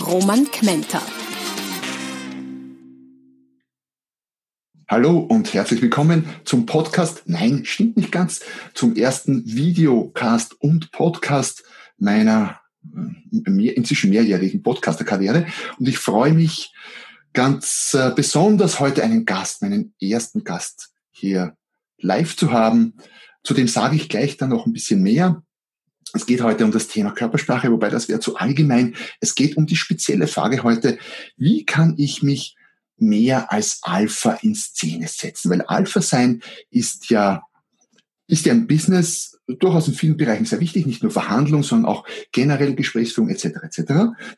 Roman Kmenter. Hallo und herzlich willkommen zum Podcast. Nein, stimmt nicht ganz. Zum ersten Videocast und Podcast meiner äh, inzwischen mehrjährigen Podcaster-Karriere. Und ich freue mich ganz äh, besonders heute einen Gast, meinen ersten Gast hier live zu haben. Zudem sage ich gleich dann noch ein bisschen mehr. Es geht heute um das Thema Körpersprache, wobei das wäre zu allgemein. Es geht um die spezielle Frage heute, wie kann ich mich mehr als Alpha in Szene setzen? Weil Alpha sein ist ja, ist ja ein Business durchaus in vielen Bereichen sehr wichtig, nicht nur Verhandlung, sondern auch generell Gesprächsführung etc. etc.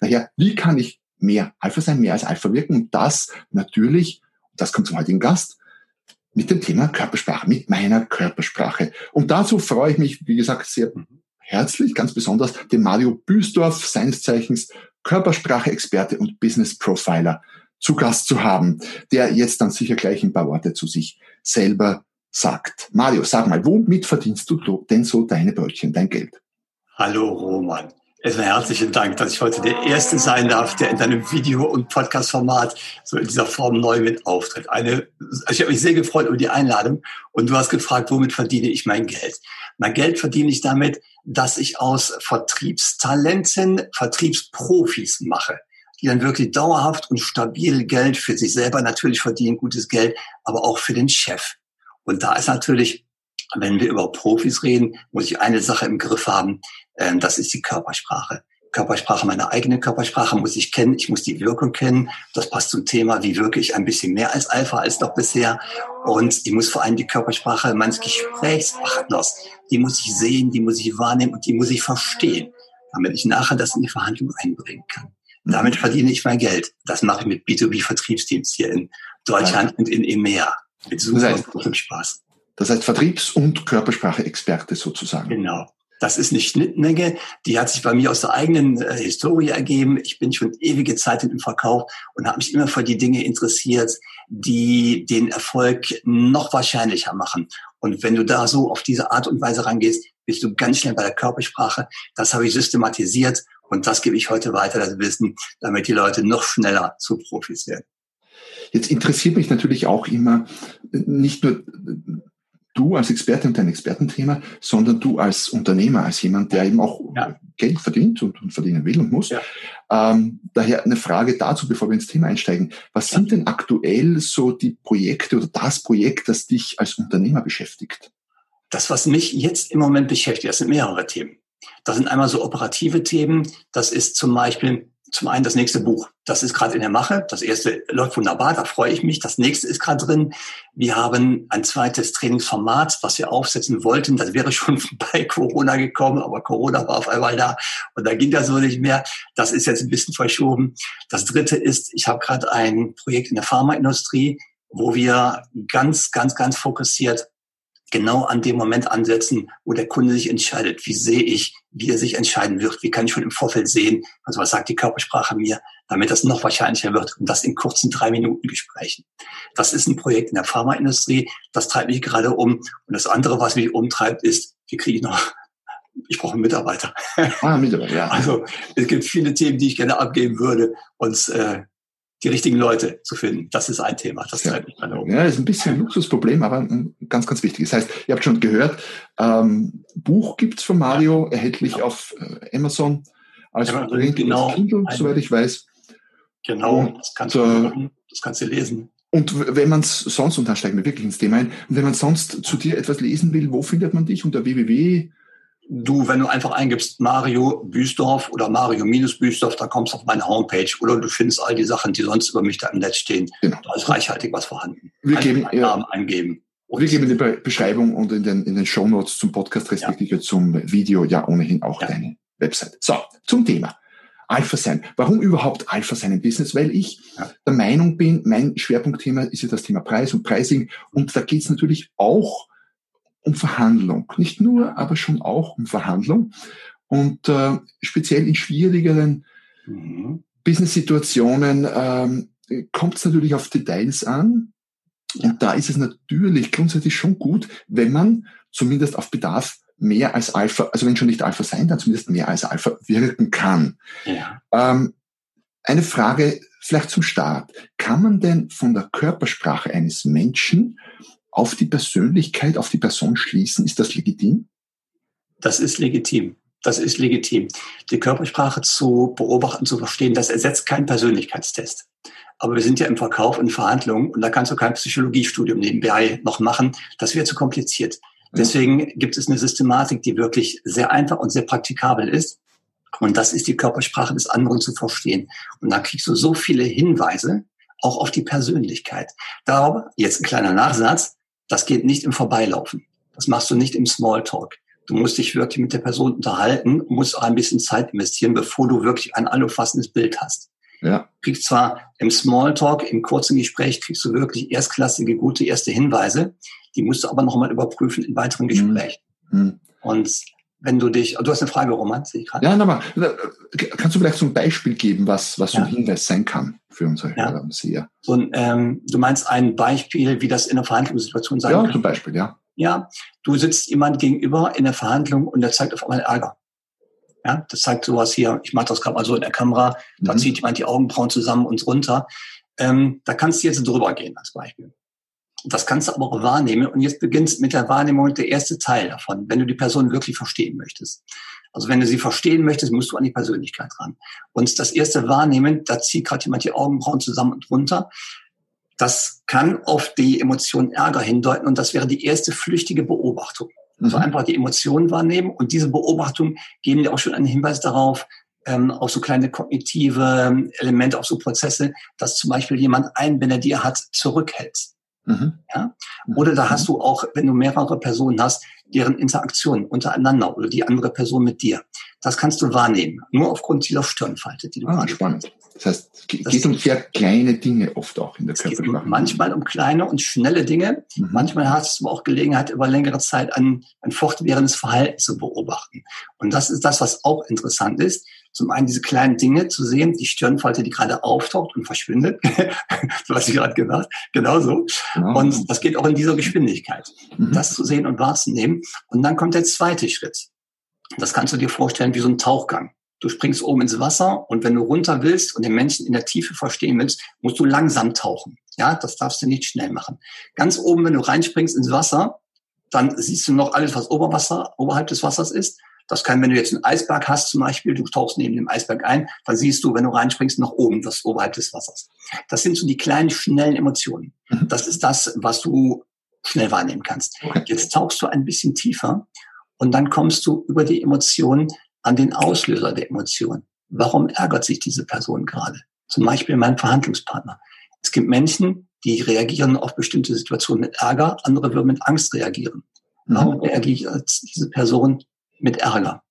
Daher, wie kann ich mehr Alpha sein, mehr als Alpha wirken? Und das natürlich, das kommt zum heutigen Gast, mit dem Thema Körpersprache, mit meiner Körpersprache. Und dazu freue ich mich, wie gesagt, sehr herzlich, ganz besonders, den Mario Büsdorf, seines Zeichens Körpersprache-Experte und Business Profiler, zu Gast zu haben, der jetzt dann sicher gleich ein paar Worte zu sich selber sagt. Mario, sag mal, womit verdienst du denn so deine Brötchen, dein Geld? Hallo Roman. Erstmal herzlichen Dank, dass ich heute der Erste sein darf, der in deinem Video- und Podcast-Format so in dieser Form neu mit auftritt. Eine, also ich habe mich sehr gefreut über die Einladung und du hast gefragt, womit verdiene ich mein Geld? Mein Geld verdiene ich damit, dass ich aus Vertriebstalenten Vertriebsprofis mache, die dann wirklich dauerhaft und stabil Geld für sich selber natürlich verdienen, gutes Geld, aber auch für den Chef. Und da ist natürlich wenn wir über Profis reden, muss ich eine Sache im Griff haben, ähm, das ist die Körpersprache. Körpersprache, meine eigene Körpersprache muss ich kennen, ich muss die Wirkung kennen. Das passt zum Thema, wie wirke ich ein bisschen mehr als Alpha als noch bisher. Und ich muss vor allem die Körpersprache meines Gesprächspartners, die muss ich sehen, die muss ich wahrnehmen und die muss ich verstehen, damit ich nachher das in die Verhandlung einbringen kann. Damit verdiene ich mein Geld. Das mache ich mit B2B-Vertriebsteams hier in Deutschland ja. und in EMEA. Mit super großem Spaß. Das heißt Vertriebs- und Körpersprache-Experte sozusagen. Genau. Das ist eine Schnittmenge, die hat sich bei mir aus der eigenen äh, Historie ergeben. Ich bin schon ewige Zeit im Verkauf und habe mich immer für die Dinge interessiert, die den Erfolg noch wahrscheinlicher machen. Und wenn du da so auf diese Art und Weise rangehst, bist du ganz schnell bei der Körpersprache. Das habe ich systematisiert und das gebe ich heute weiter, das Wissen, damit die Leute noch schneller zu Profis werden. Jetzt interessiert mich natürlich auch immer nicht nur du als Experte und dein Expertenthema, sondern du als Unternehmer, als jemand, der eben auch ja. Geld verdient und, und, verdienen will und muss. Ja. Ähm, daher eine Frage dazu, bevor wir ins Thema einsteigen. Was sind denn aktuell so die Projekte oder das Projekt, das dich als Unternehmer beschäftigt? Das, was mich jetzt im Moment beschäftigt, das sind mehrere Themen. Das sind einmal so operative Themen. Das ist zum Beispiel zum einen das nächste Buch. Das ist gerade in der Mache. Das erste läuft wunderbar, da freue ich mich. Das nächste ist gerade drin. Wir haben ein zweites Trainingsformat, was wir aufsetzen wollten. Das wäre schon bei Corona gekommen, aber Corona war auf einmal da und da ging das so nicht mehr. Das ist jetzt ein bisschen verschoben. Das dritte ist, ich habe gerade ein Projekt in der Pharmaindustrie, wo wir ganz, ganz, ganz fokussiert genau an dem Moment ansetzen, wo der Kunde sich entscheidet. Wie sehe ich, wie er sich entscheiden wird? Wie kann ich schon im Vorfeld sehen? Also was sagt die Körpersprache mir, damit das noch wahrscheinlicher wird? Und das in kurzen drei Minuten Gesprächen. Das ist ein Projekt in der Pharmaindustrie. Das treibt mich gerade um. Und das andere, was mich umtreibt, ist, wie kriege ich noch ich brauche einen Mitarbeiter. Ah, Mitarbeiter, ja. Also es gibt viele Themen, die ich gerne abgeben würde. Und äh, die richtigen Leute zu finden. Das ist ein Thema. Das ja. treibt mich gerade um. Ja, ist ein bisschen ein Luxusproblem, aber ein ganz, ganz wichtig. Das heißt, ihr habt schon gehört, ähm, Buch gibt's von Mario, ja. erhältlich genau. auf äh, Amazon als ja, genau, Kindle, soweit ich weiß. Genau, und, das kannst, du, äh, das kannst du lesen. Und wenn man es sonst, und dann steigen wir wirklich ins Thema ein, und wenn man sonst zu dir etwas lesen will, wo findet man dich? Unter www Du, wenn du einfach eingibst Mario Büsdorf oder Mario minus Büsdorf, da kommst du auf meine Homepage oder du findest all die Sachen, die sonst über mich da im Netz stehen. Genau. Da ist reichhaltig was vorhanden. Wir geben, ja, Namen eingeben. Wir geben in der Beschreibung und in den, in den Show Notes zum Podcast respektive ja. zum Video ja ohnehin auch ja. deine Website. So, zum Thema. Alpha sein. Warum überhaupt Alpha sein im Business? Weil ich ja. der Meinung bin, mein Schwerpunktthema ist ja das Thema Preis und Pricing. Und da geht es natürlich auch um Verhandlung. Nicht nur, aber schon auch um Verhandlung. Und äh, speziell in schwierigeren mhm. Business-Situationen ähm, kommt es natürlich auf Details an. Und da ist es natürlich grundsätzlich schon gut, wenn man zumindest auf Bedarf mehr als Alpha, also wenn schon nicht Alpha sein, dann zumindest mehr als Alpha wirken kann. Ja. Ähm, eine Frage vielleicht zum Start. Kann man denn von der Körpersprache eines Menschen auf die Persönlichkeit, auf die Person schließen? Ist das legitim? Das ist legitim. Das ist legitim. Die Körpersprache zu beobachten, zu verstehen, das ersetzt keinen Persönlichkeitstest. Aber wir sind ja im Verkauf und Verhandlungen und da kannst du kein Psychologiestudium nebenbei noch machen. Das wäre zu kompliziert. Deswegen gibt es eine Systematik, die wirklich sehr einfach und sehr praktikabel ist. Und das ist die Körpersprache des anderen zu verstehen. Und da kriegst du so viele Hinweise, auch auf die Persönlichkeit. Darum, jetzt ein kleiner Nachsatz, das geht nicht im Vorbeilaufen. Das machst du nicht im Smalltalk. Du musst dich wirklich mit der Person unterhalten musst auch ein bisschen Zeit investieren, bevor du wirklich ein allumfassendes Bild hast. Ja. Du kriegst zwar im Smalltalk, im kurzen Gespräch, kriegst du wirklich erstklassige, gute erste Hinweise. Die musst du aber nochmal überprüfen in weiteren mhm. Gesprächen. Mhm. Und wenn du dich, du hast eine Frage, Roman, sehe ich gerade. Ja, nochmal. Kannst du vielleicht so ein Beispiel geben, was, was so ein Hinweis sein kann für unsere ja. Hörer und Seher? So ein, ähm, du meinst ein Beispiel, wie das in einer Verhandlungssituation sein ja, kann? Ja, zum Beispiel, ja. Ja, du sitzt jemand gegenüber in der Verhandlung und der zeigt auf einmal Ärger. Ja, das zeigt sowas hier, ich mache das gerade mal so in der Kamera, da mhm. zieht jemand die Augenbrauen zusammen und runter. Ähm, da kannst du jetzt drüber gehen als Beispiel. Das kannst du aber auch wahrnehmen. Und jetzt beginnt mit der Wahrnehmung der erste Teil davon, wenn du die Person wirklich verstehen möchtest. Also wenn du sie verstehen möchtest, musst du an die Persönlichkeit ran. Und das erste Wahrnehmen, da zieht gerade jemand die Augenbrauen zusammen und runter. Das kann auf die Emotion Ärger hindeuten und das wäre die erste flüchtige Beobachtung. Also mhm. einfach die Emotionen wahrnehmen und diese Beobachtung geben dir auch schon einen Hinweis darauf, ähm, auf so kleine kognitive Elemente, auf so Prozesse, dass zum Beispiel jemand ein, wenn er dir hat, zurückhält. Mhm. Ja? Oder da hast du auch, wenn du mehrere Personen hast, deren Interaktion untereinander oder die andere Person mit dir. Das kannst du wahrnehmen, nur aufgrund dieser Stirnfalte, die du ah, spannend. Das heißt, es geht das um sehr kleine Dinge oft auch in der Körpersprache. Manchmal um kleine und schnelle Dinge. Mhm. Manchmal hast du auch Gelegenheit, über längere Zeit ein, ein fortwährendes Verhalten zu beobachten. Und das ist das, was auch interessant ist. Zum einen diese kleinen Dinge zu sehen, die Stirnfalte, die gerade auftaucht und verschwindet, so was ich gerade gesagt, genauso. Genau. Und das geht auch in dieser Geschwindigkeit. Mhm. Das zu sehen und wahrzunehmen. Und dann kommt der zweite Schritt. Das kannst du dir vorstellen wie so ein Tauchgang. Du springst oben ins Wasser und wenn du runter willst und den Menschen in der Tiefe verstehen willst, musst du langsam tauchen. Ja, das darfst du nicht schnell machen. Ganz oben, wenn du reinspringst ins Wasser, dann siehst du noch alles, was Oberwasser, oberhalb des Wassers ist. Das kann, wenn du jetzt einen Eisberg hast zum Beispiel, du tauchst neben dem Eisberg ein, dann siehst du, wenn du reinspringst, nach oben, das oberhalb des Wassers. Das sind so die kleinen, schnellen Emotionen. Mhm. Das ist das, was du schnell wahrnehmen kannst. Jetzt tauchst du ein bisschen tiefer und dann kommst du über die Emotionen an den Auslöser der Emotion. Warum ärgert sich diese Person gerade? Zum Beispiel mein Verhandlungspartner. Es gibt Menschen, die reagieren auf bestimmte Situationen mit Ärger, andere würden mit Angst reagieren. Warum mhm. reagiert diese Person mit Ärger?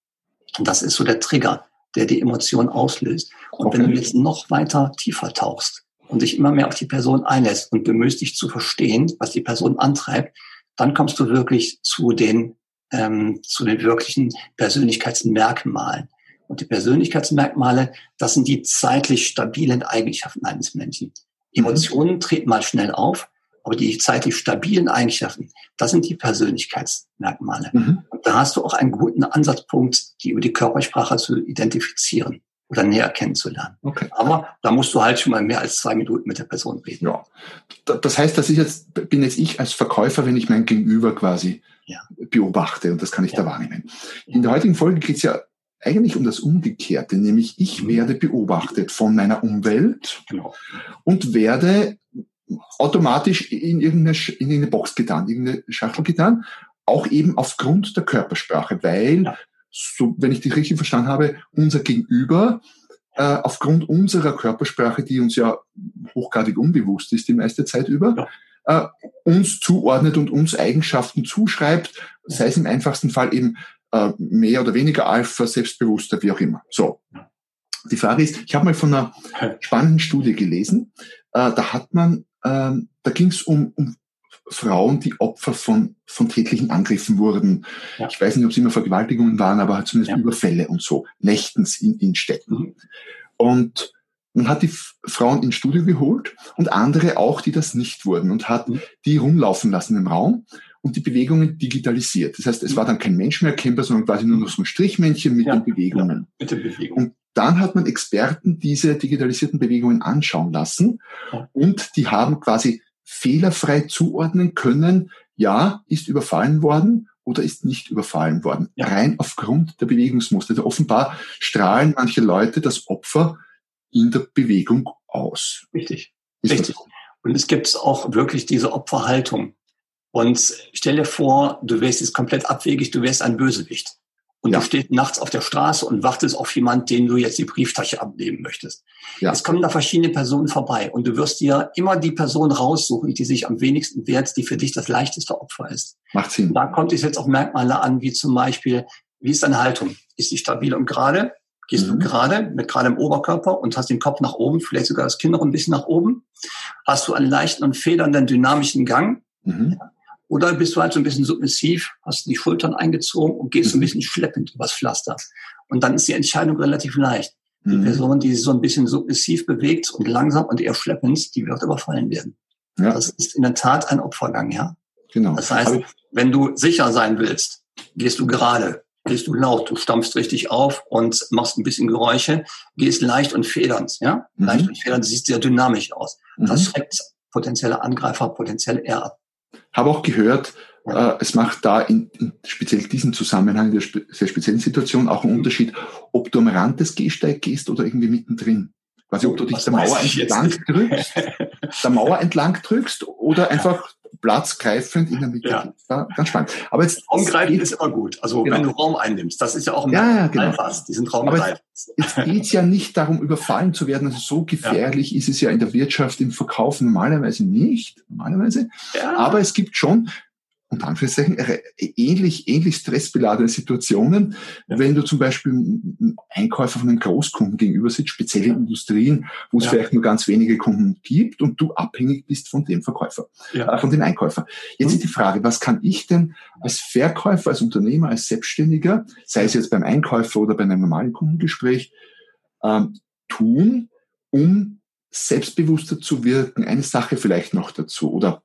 Und das ist so der Trigger, der die Emotion auslöst. Und okay. wenn du jetzt noch weiter tiefer tauchst und dich immer mehr auf die Person einlässt und bemühst dich zu verstehen, was die Person antreibt, dann kommst du wirklich zu den ähm, zu den wirklichen Persönlichkeitsmerkmalen. Und die Persönlichkeitsmerkmale, das sind die zeitlich stabilen Eigenschaften eines Menschen. Emotionen mhm. treten mal schnell auf, aber die zeitlich stabilen Eigenschaften, das sind die Persönlichkeitsmerkmale. Mhm. Da hast du auch einen guten Ansatzpunkt, die über die Körpersprache zu identifizieren oder näher kennenzulernen. Okay. Aber da musst du halt schon mal mehr als zwei Minuten mit der Person reden. Ja. Das heißt, dass ich jetzt, bin jetzt ich als Verkäufer, wenn ich mein Gegenüber quasi ja. beobachte und das kann ich ja. da wahrnehmen. In der heutigen Folge geht es ja eigentlich um das Umgekehrte, nämlich ich mhm. werde beobachtet von meiner Umwelt genau. und werde automatisch in irgendeine, in irgendeine Box getan, irgendeine Schachtel getan, auch eben aufgrund der Körpersprache, weil ja so, wenn ich dich richtig verstanden habe, unser Gegenüber äh, aufgrund unserer Körpersprache, die uns ja hochgradig unbewusst ist die meiste Zeit über, ja. äh, uns zuordnet und uns Eigenschaften zuschreibt, sei es im einfachsten Fall eben äh, mehr oder weniger Alpha, selbstbewusster, wie auch immer. So. Die Frage ist, ich habe mal von einer spannenden Studie gelesen, äh, da hat man, äh, da ging es um, um Frauen, die Opfer von, von tätlichen Angriffen wurden. Ja. Ich weiß nicht, ob es immer Vergewaltigungen waren, aber zumindest ja. Überfälle und so, nächtens in, in Städten. Mhm. Und man hat die Frauen ins Studio geholt und andere auch, die das nicht wurden und hat mhm. die rumlaufen lassen im Raum und die Bewegungen digitalisiert. Das heißt, es war dann kein Mensch mehr erkennbar, sondern quasi nur noch so ein Strichmännchen mit ja, den Bewegungen. Mit den Bewegungen. Und dann hat man Experten diese digitalisierten Bewegungen anschauen lassen und die haben quasi fehlerfrei zuordnen können, ja, ist überfallen worden oder ist nicht überfallen worden. Ja. Rein aufgrund der Bewegungsmuster. Also offenbar strahlen manche Leute das Opfer in der Bewegung aus. Richtig. Ist Richtig. Und es gibt auch wirklich diese Opferhaltung. Und stell dir vor, du wärst jetzt komplett abwegig, du wärst ein Bösewicht. Und ja. du stehst nachts auf der Straße und wartest auf jemanden, den du jetzt die Brieftasche abnehmen möchtest. Ja. Es kommen da verschiedene Personen vorbei und du wirst dir immer die Person raussuchen, die sich am wenigsten wehrt, die für dich das leichteste Opfer ist. Macht Sinn. Da kommt es jetzt auf Merkmale an, wie zum Beispiel, wie ist deine Haltung? Ist sie stabil und gerade? Gehst mhm. du gerade mit geradem Oberkörper und hast den Kopf nach oben, vielleicht sogar das Kinn noch ein bisschen nach oben? Hast du einen leichten und federnden dynamischen Gang? Mhm. Ja. Oder bist du halt so ein bisschen submissiv, hast die Schultern eingezogen und gehst so ein mhm. bisschen schleppend übers Pflaster. Und dann ist die Entscheidung relativ leicht. Die mhm. Person, die sich so ein bisschen submissiv bewegt und langsam und eher schleppend, die wird überfallen werden. Ja. Das ist in der Tat ein Opfergang, ja. Genau. Das heißt, wenn du sicher sein willst, gehst du gerade, gehst du laut, du stampfst richtig auf und machst ein bisschen Geräusche, gehst leicht und federnd, ja. Mhm. Leicht und federnd, siehst sehr dynamisch aus. Das mhm. schreckt potenzielle Angreifer potenziell eher ab. Habe auch gehört, äh, es macht da in, in speziell diesem Zusammenhang, in der spe sehr speziellen Situation auch einen Unterschied, ob du am Rand des Gehsteig gehst oder irgendwie mittendrin. Quasi, ob du dich der Mauer entlang drückst, der Mauer entlang drückst oder einfach platzgreifend in der Mitte. Ja. ja ganz spannend. Aber jetzt Raumgreifen ist immer gut. Also genau. wenn du Raum einnimmst, das ist ja auch ein ja, ja, genau. Die sind raumgreifend. Jetzt geht's ja nicht darum, überfallen zu werden. Also so gefährlich ja. ist es ja in der Wirtschaft, im Verkauf normalerweise nicht. Normalerweise. Ja. Aber es gibt schon unter Anführungszeichen, ähnlich, ähnlich stressbeladene Situationen, ja. wenn du zum Beispiel einem Einkäufer von einem Großkunden gegenüber sitzt, spezielle ja. Industrien, wo es ja. vielleicht nur ganz wenige Kunden gibt und du abhängig bist von dem Verkäufer, äh, von dem Einkäufer. Jetzt mhm. ist die Frage, was kann ich denn als Verkäufer, als Unternehmer, als Selbstständiger, sei es jetzt beim Einkäufer oder bei einem normalen Kundengespräch, ähm, tun, um selbstbewusster zu wirken? Eine Sache vielleicht noch dazu oder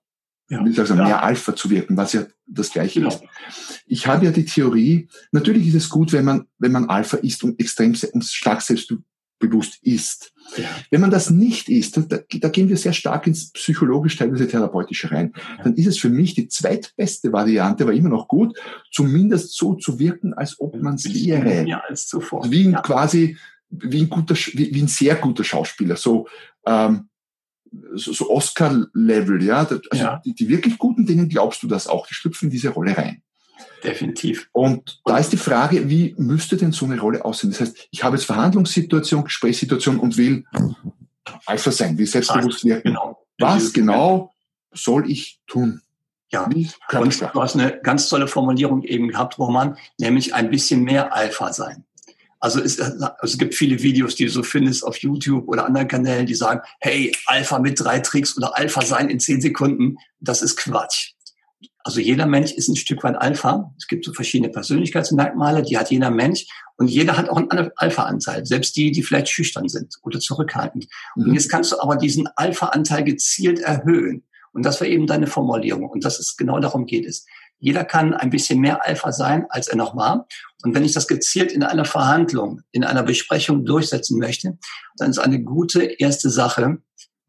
ja. will sagen, ja. mehr Alpha zu wirken, was ja das Gleiche genau. ist. Ich habe ja die Theorie, natürlich ist es gut, wenn man, wenn man Alpha ist und extrem und stark selbstbewusst ist. Ja. Wenn man das nicht ist, da, da gehen wir sehr stark ins psychologisch, teilweise therapeutische rein, ja. dann ist es für mich die zweitbeste Variante, aber immer noch gut, zumindest so zu wirken, als ob man es wäre. Ja, als zuvor. Wie ein, quasi, wie ein guter, wie, wie ein sehr guter Schauspieler. So, ähm, so, Oscar-Level, ja. Also ja. Die, die wirklich guten Dinge glaubst du das auch, die schlüpfen in diese Rolle rein. Definitiv. Und da ist die Frage, wie müsste denn so eine Rolle aussehen? Das heißt, ich habe jetzt Verhandlungssituation, Gesprächssituation und will Alpha sein, will selbstbewusst wirken. Genau. Was genau soll ich tun? Ja, und du hast eine ganz tolle Formulierung eben gehabt, Roman, nämlich ein bisschen mehr Alpha sein. Also es, also es gibt viele Videos, die du so findest auf YouTube oder anderen Kanälen, die sagen, hey, Alpha mit drei Tricks oder Alpha sein in zehn Sekunden. Das ist Quatsch. Also jeder Mensch ist ein Stück weit Alpha. Es gibt so verschiedene Persönlichkeitsmerkmale, die hat jeder Mensch. Und jeder hat auch einen Alpha-Anteil. Selbst die, die vielleicht schüchtern sind oder zurückhaltend. Mhm. Und jetzt kannst du aber diesen Alpha-Anteil gezielt erhöhen. Und das war eben deine Formulierung. Und das ist genau darum geht es. Jeder kann ein bisschen mehr Alpha sein, als er noch war. Und wenn ich das gezielt in einer Verhandlung, in einer Besprechung durchsetzen möchte, dann ist eine gute erste Sache,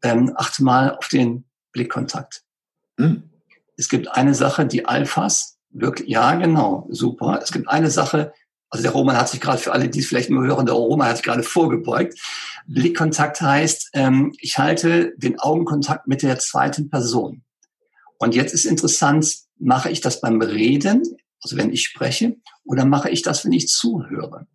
ähm, achte mal auf den Blickkontakt. Mhm. Es gibt eine Sache, die Alphas, wirklich, ja, genau, super. Es gibt eine Sache, also der Roman hat sich gerade für alle, die es vielleicht nur hören, der Roman hat sich gerade vorgebeugt. Blickkontakt heißt, ähm, ich halte den Augenkontakt mit der zweiten Person. Und jetzt ist interessant, mache ich das beim Reden, also wenn ich spreche, oder mache ich das, wenn ich zuhöre?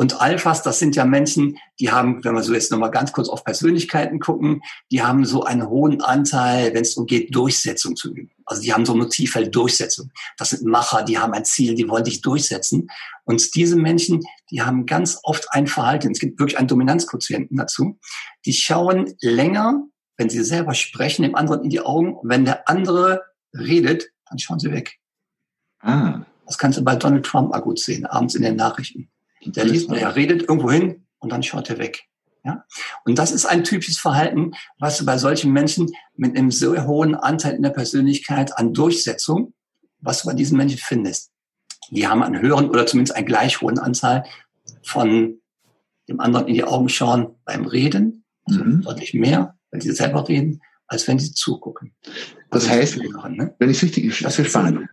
Und Alphas, das sind ja Menschen, die haben, wenn wir so jetzt nochmal ganz kurz auf Persönlichkeiten gucken, die haben so einen hohen Anteil, wenn es darum geht, Durchsetzung zu üben. Also die haben so ein Motivfeld Durchsetzung. Das sind Macher, die haben ein Ziel, die wollen sich durchsetzen. Und diese Menschen, die haben ganz oft ein Verhalten. Es gibt wirklich einen Dominanzquotienten dazu. Die schauen länger, wenn sie selber sprechen, dem anderen in die Augen. Und wenn der andere redet, dann schauen sie weg. Ah. Das kannst du bei Donald Trump auch gut sehen, abends in den Nachrichten. Der liest, er redet irgendwo hin und dann schaut er weg. Ja? Und das ist ein typisches Verhalten, was du bei solchen Menschen mit einem sehr hohen Anteil in der Persönlichkeit an Durchsetzung, was du bei diesen Menschen findest. Die haben einen höheren oder zumindest einen gleich hohen Anteil von dem anderen in die Augen schauen beim Reden, also mhm. deutlich mehr, wenn sie selber reden, als wenn sie zugucken. Das also heißt, machen, ne? wenn ich richtig, das ist sehr spannend.